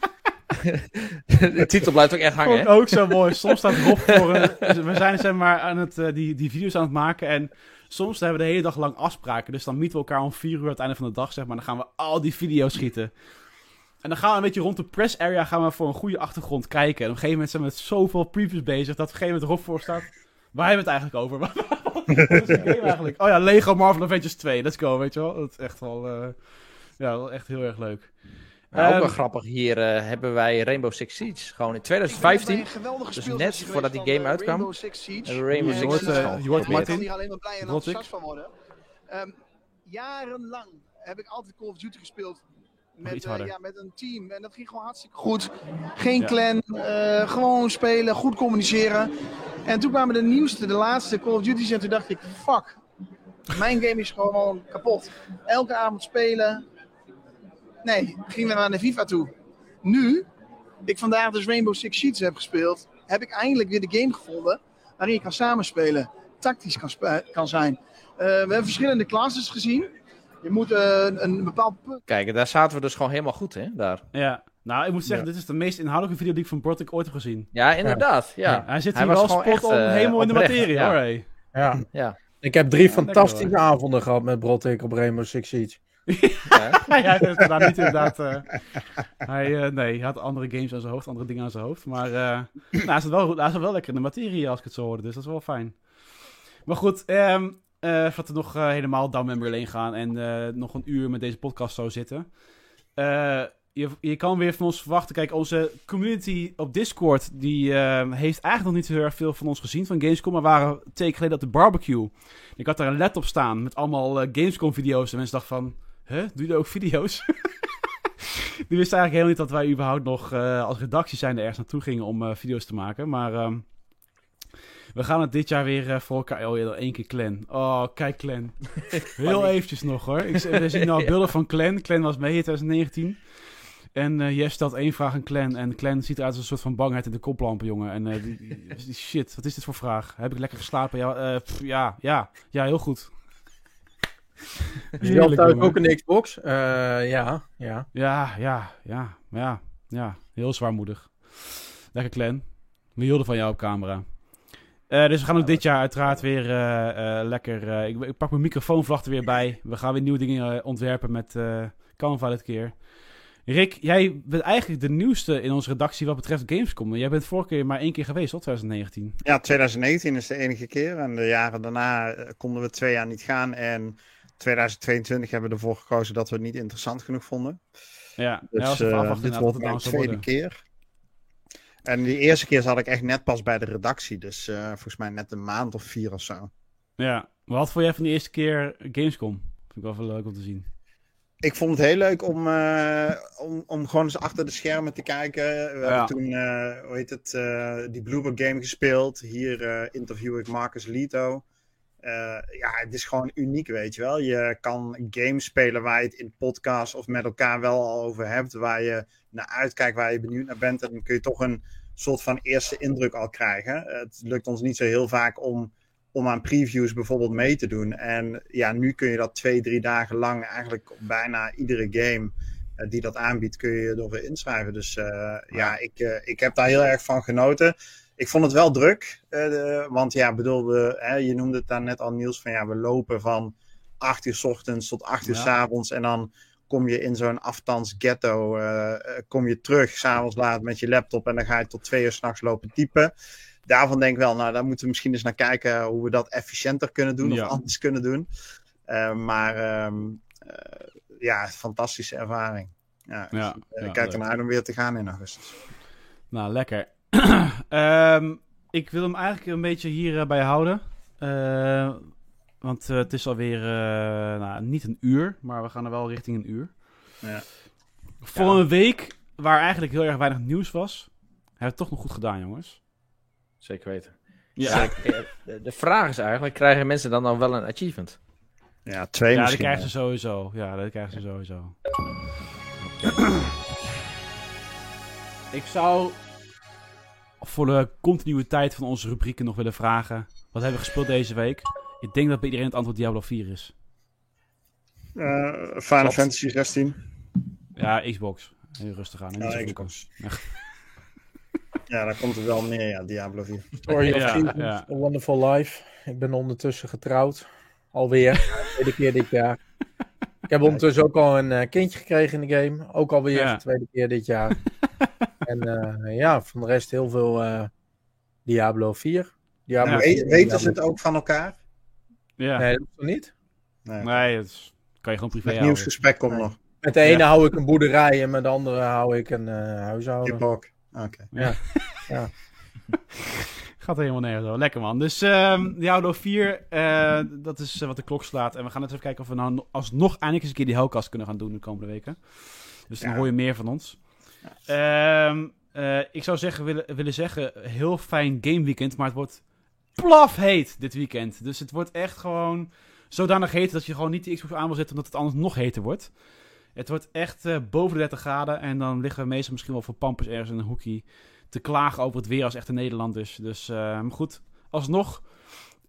Speaker 11: <laughs>
Speaker 3: De titel blijft ook echt hangen,
Speaker 1: ik ook zo mooi. Soms staat Rob voor een... We zijn zeg maar aan het, die, die video's aan het maken en soms hebben we de hele dag lang afspraken. Dus dan mieten we elkaar om vier uur aan het einde van de dag, zeg maar. Dan gaan we al die video's schieten. En dan gaan we een beetje rond de press area gaan we voor een goede achtergrond kijken. En op een gegeven moment zijn we met zoveel previews bezig dat op een gegeven moment Rob voor staat. Waar hebben we het eigenlijk over? Wat is de game eigenlijk? Oh ja, Lego Marvel Avengers 2. Let's go, weet je wel. Dat is echt wel, eh, ja, wel echt heel erg leuk.
Speaker 3: Nou, ook
Speaker 1: Ehm,
Speaker 3: wel grappig, hier eh, hebben wij Rainbow Six Siege. Gewoon in 2015,
Speaker 13: een geweldige
Speaker 3: dus net voordat die game
Speaker 13: eh,
Speaker 3: uitkwam.
Speaker 13: Rainbow Six Siege.
Speaker 3: Rainbow Six
Speaker 13: eh,
Speaker 1: je hoort
Speaker 3: geprobeerd.
Speaker 1: Martin.
Speaker 13: Ik kan hier alleen maar blij en enthousiast van worden. Ehm, jarenlang heb ik altijd Call of Duty gespeeld. Met, eh, ja, met een team. En dat ging gewoon hartstikke goed. Geen
Speaker 1: Ja.
Speaker 13: clan. eh, gewoon spelen. Goed communiceren. En toen kwamen de nieuwste, de laatste Call of Duty's. En toen dacht ik, fuck. Mijn game is gewoon kapot. Elke avond spelen. Nee, gingen we naar de FIFA toe. Nu, ik vandaag dus Rainbow Six Siege heb gespeeld, heb ik eindelijk weer de game gevonden waarin je kan samenspelen, tactisch kan, kan zijn. Eh, we hebben verschillende classes gezien. Je moet eh, een, een bepaald punt.
Speaker 3: Kijk, daar zaten we dus gewoon helemaal goed, hè? Daar.
Speaker 1: Ja. Nou, ik moet zeggen, dit is de meest inhoudelijke video die ik van Brotek ooit heb gezien.
Speaker 3: Ja, inderdaad. Ja.
Speaker 1: Hij zit
Speaker 3: Hij
Speaker 1: hier
Speaker 3: was
Speaker 1: wel spot
Speaker 3: echt,
Speaker 1: on
Speaker 3: eh,
Speaker 1: helemaal in de materie,
Speaker 3: ja.
Speaker 1: hoor. hey.
Speaker 5: Ja.
Speaker 3: Ja.
Speaker 5: Ik heb drie fantastische avonden gehad met Brotik op Rainbow Six Siege.
Speaker 3: Ja. <laughs>
Speaker 1: hij heeft inderdaad niet inderdaad... eh, hij, eh, nee, hij had andere games aan zijn hoofd, andere dingen aan zijn hoofd. Maar eh, nou, hij, zit wel, hij zit wel lekker in de materie als ik het zo hoorde, dus dat is wel fijn. Maar goed, ehm eh voordat we nog helemaal down memory lane gaan en nog een uur met deze podcast zo zitten. Je, je kan weer van ons verwachten. Kijk, onze community op Discord, die eh, heeft eigenlijk nog niet zo heel erg veel van ons gezien van Gamescom. Maar waren teken geleden op de barbecue. Ik had daar een laptop staan met allemaal eh, Gamescom video's. En mensen dachten van, huh, doe je ook video's? <laughs> Die wisten eigenlijk helemaal niet dat wij überhaupt nog eh, als redactie zijn er ergens naartoe gingen om eh, video's te maken. Maar ehm, we gaan het dit jaar weer eh, voor elkaar. Oh ja, één keer Clan. Oh, kijk Clan. <laughs> Heel eventjes nog hoor. Ik, we zien nou <laughs> beelden van Clan. Clan was mee in 2019. En eh Jeff stelt één vraag aan Clan. En Clan ziet eruit als een soort van bangheid in de koplampen, jongen. En die, die- die- shit, wat is dit voor vraag? Heb ik lekker geslapen? Ja, pff, ja, ja, ja, heel goed. <laughs>
Speaker 5: Je zelf thuis ook een Xbox? Eh, ja, ja.
Speaker 1: Ja, ja, ja, ja, ja. Heel zwaarmoedig. Lekker Clan. We hielden van jou op camera. Eh, dus we gaan ook dit jaar uiteraard weer eh, eh, lekker... eh, ik, ik pak mijn microfoonvlag er weer bij. We gaan weer nieuwe dingen ontwerpen met eh Canva dit keer. Rick, jij bent eigenlijk de nieuwste in onze redactie wat betreft Gamescom. Jij bent vorige keer maar één keer geweest, toch? 2019.
Speaker 4: Ja, 2019 is de enige keer. En de jaren daarna konden we twee jaar niet gaan. En 2022 hebben we ervoor gekozen dat we het niet interessant genoeg vonden.
Speaker 1: Ja,
Speaker 4: Dus
Speaker 1: ja,
Speaker 4: eh, dit wordt mijn
Speaker 1: zou
Speaker 4: tweede
Speaker 1: worden.
Speaker 4: keer. En die eerste keer zat ik echt net pas bij de redactie. Dus eh, volgens mij net een maand of vier of zo.
Speaker 1: Ja, wat vond jij van de eerste keer Gamescom? Vind ik wel veel leuk om te zien.
Speaker 4: Ik vond het heel leuk om, eh, om, om gewoon eens achter de schermen te kijken. We
Speaker 1: Ja.
Speaker 4: hebben toen, hoe heet het, die Bloober game gespeeld. Hier interview ik Marcus Lito. Eh, ja, het is gewoon uniek, weet je wel. Je kan games spelen waar je het in podcast of met elkaar wel al over hebt. Waar je naar uitkijkt, waar je benieuwd naar bent. En dan kun je toch een soort van eerste indruk al krijgen. Het lukt ons niet zo heel vaak om, om aan previews bijvoorbeeld mee te doen. En ja, nu kun je dat twee, drie dagen lang eigenlijk op bijna iedere game eh, die dat aanbiedt, kun je je erover inschrijven. Dus eh, ja, ik, ik heb daar heel erg van genoten. Ik vond het wel druk, eh, want ja, bedoel, we, hè, je noemde het daar net al Niels, van ja, we lopen van 8 uur s ochtends tot 8 uur
Speaker 1: Ja.
Speaker 4: s avonds en dan kom je in zo'n aftans ghetto, eh, eh, kom je terug s'avonds laat met je laptop en dan ga je tot twee uur s'nachts lopen typen. Daarvan denk ik wel, nou, daar moeten we misschien eens naar kijken hoe we dat efficiënter kunnen doen
Speaker 1: Ja.
Speaker 4: of anders kunnen doen. Maar ehm, eh, ja, fantastische ervaring. Ja,
Speaker 1: Ja,
Speaker 4: ik
Speaker 1: ja,
Speaker 4: kijk ernaar uit om weer te gaan in augustus.
Speaker 1: Nou, lekker. <clears throat> Ehm, ik wil hem eigenlijk een beetje hierbij houden. Eh, want eh, het is alweer eh, nou, niet een uur, maar we gaan er wel richting een uur.
Speaker 4: Ja.
Speaker 1: Voor een week waar eigenlijk heel erg weinig nieuws was, hebben we het toch nog goed gedaan, jongens.
Speaker 3: Zeker weten.
Speaker 1: Ja. <laughs>
Speaker 3: Ja, de, de vraag is eigenlijk, krijgen mensen dan dan wel een achievement?
Speaker 4: Ja, twee
Speaker 1: Ja, dat
Speaker 4: misschien.
Speaker 1: krijgen ze sowieso. Ja, dat krijgen ze sowieso. Ik zou voor de continuïteit van onze rubrieken nog willen vragen. Wat hebben we gespeeld deze week? Ik denk dat bij iedereen het antwoord Diablo 4 is.
Speaker 4: Eh, Final
Speaker 1: Klopt.
Speaker 4: Fantasy 16.
Speaker 1: Ja, Xbox. Heel rustig aan.
Speaker 4: Ja, Xbox. <laughs> Ja, daar komt het wel neer, ja, Diablo 4.
Speaker 5: Story of
Speaker 1: Ja.
Speaker 5: A Wonderful Life. Ik ben ondertussen getrouwd. Alweer. <laughs> tweede keer dit jaar. Ik heb ondertussen ook al een eh, kindje gekregen in de game. Ook alweer
Speaker 1: Ja.
Speaker 5: de tweede keer dit jaar. <laughs> en eh, ja, van de rest heel veel eh, Diablo 4. Diablo
Speaker 4: Nou,
Speaker 5: 4
Speaker 4: we-
Speaker 5: en
Speaker 4: weten
Speaker 5: Diablo
Speaker 4: ze het ook van elkaar?
Speaker 1: Ja.
Speaker 5: Nee, dat is niet?
Speaker 4: Nee.
Speaker 1: Nee, dat is- kan je gewoon privé
Speaker 4: Het
Speaker 1: houden.
Speaker 4: nieuwsgesprek komt nog.
Speaker 5: Met de ene hou ik een boerderij en met de andere hou ik een eh huishouden.
Speaker 4: Hiphok. Oké.
Speaker 5: Ja. <laughs> ja.
Speaker 1: Gaat helemaal nergens over. Lekker man. Dus ehm Diablo 4, eh, dat is wat de klok slaat. En we gaan net even kijken of we nou no- alsnog eindelijk eens een keer die Hellcast kunnen gaan doen de komende weken. Dus dan
Speaker 4: Ja.
Speaker 1: hoor je meer van ons. Ehm, eh, ik zou zeggen, willen, willen zeggen, heel fijn gameweekend, maar het wordt plaf heet dit weekend. Dus het wordt echt gewoon zodanig heet dat je gewoon niet de Xbox aan wil zetten omdat het anders nog heter wordt. Het wordt echt eh, boven de 30 graden en dan liggen we meestal misschien wel voor pampers ergens in een hoekje te klagen over het weer als echte Nederlanders. Dus maar goed, alsnog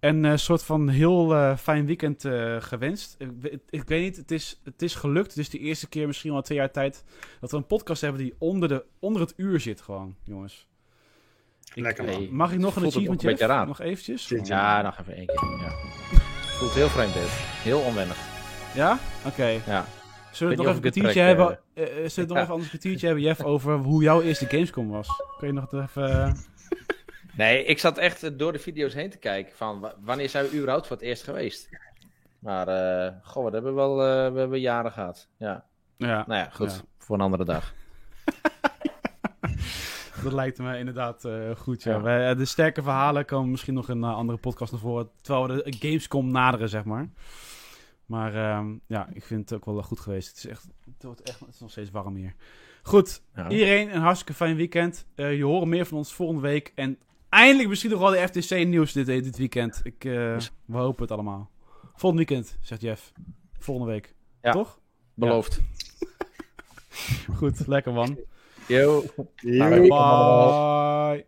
Speaker 1: een eh, soort van heel eh, fijn weekend eh, gewenst. Ik, ik weet niet, het is, het is gelukt. Het is de eerste keer misschien al twee jaar tijd dat we een podcast hebben die onder, de, onder het uur zit gewoon, jongens. Ik-
Speaker 4: Lekker man.
Speaker 1: Mag ik nog een achievement, Jeff?
Speaker 3: raar.
Speaker 1: Nog eventjes?
Speaker 3: Ja, nog even één keer. Ja. Voelt heel vreemd dit. Heel onwennig.
Speaker 1: Ja? Oké.
Speaker 3: Ja.
Speaker 1: Zullen we nog even een kwartiertje hebben? zullen we nog even anders een kwartiertje hebben, Jeff, over hoe jouw eerste Gamescom was? Kun je nog even...
Speaker 3: Nee, ik zat echt door de video's heen te kijken van wa- wanneer zijn we überhaupt voor het eerst geweest. Maar, eh goh, wat hebben we wel eh, we hebben jaren gehad. Ja.
Speaker 1: Ja.
Speaker 3: Nou ja, goed.
Speaker 1: Ja.
Speaker 3: Voor een andere dag. <laughs>
Speaker 1: Dat lijkt me inderdaad eh, goed. Ja. De sterke verhalen komen misschien nog in een andere podcast naar voren. Terwijl we de Gamescom naderen, zeg maar. Maar ehm, ja, ik vind het ook wel goed geweest. Het is, echt, het wordt echt het is nog steeds warm hier. Goed,
Speaker 3: Ja.
Speaker 1: iedereen een hartstikke fijn weekend. Je hoort meer van ons volgende week. En eindelijk misschien nog wel de FTC-nieuws dit, dit weekend. Ik, eh, we hopen het allemaal. Volgend weekend, zegt Jeff. Volgende week.
Speaker 3: Ja.
Speaker 1: Toch?
Speaker 3: Beloofd. <laughs>
Speaker 1: Goed, lekker man.
Speaker 3: Yo.
Speaker 1: Bye.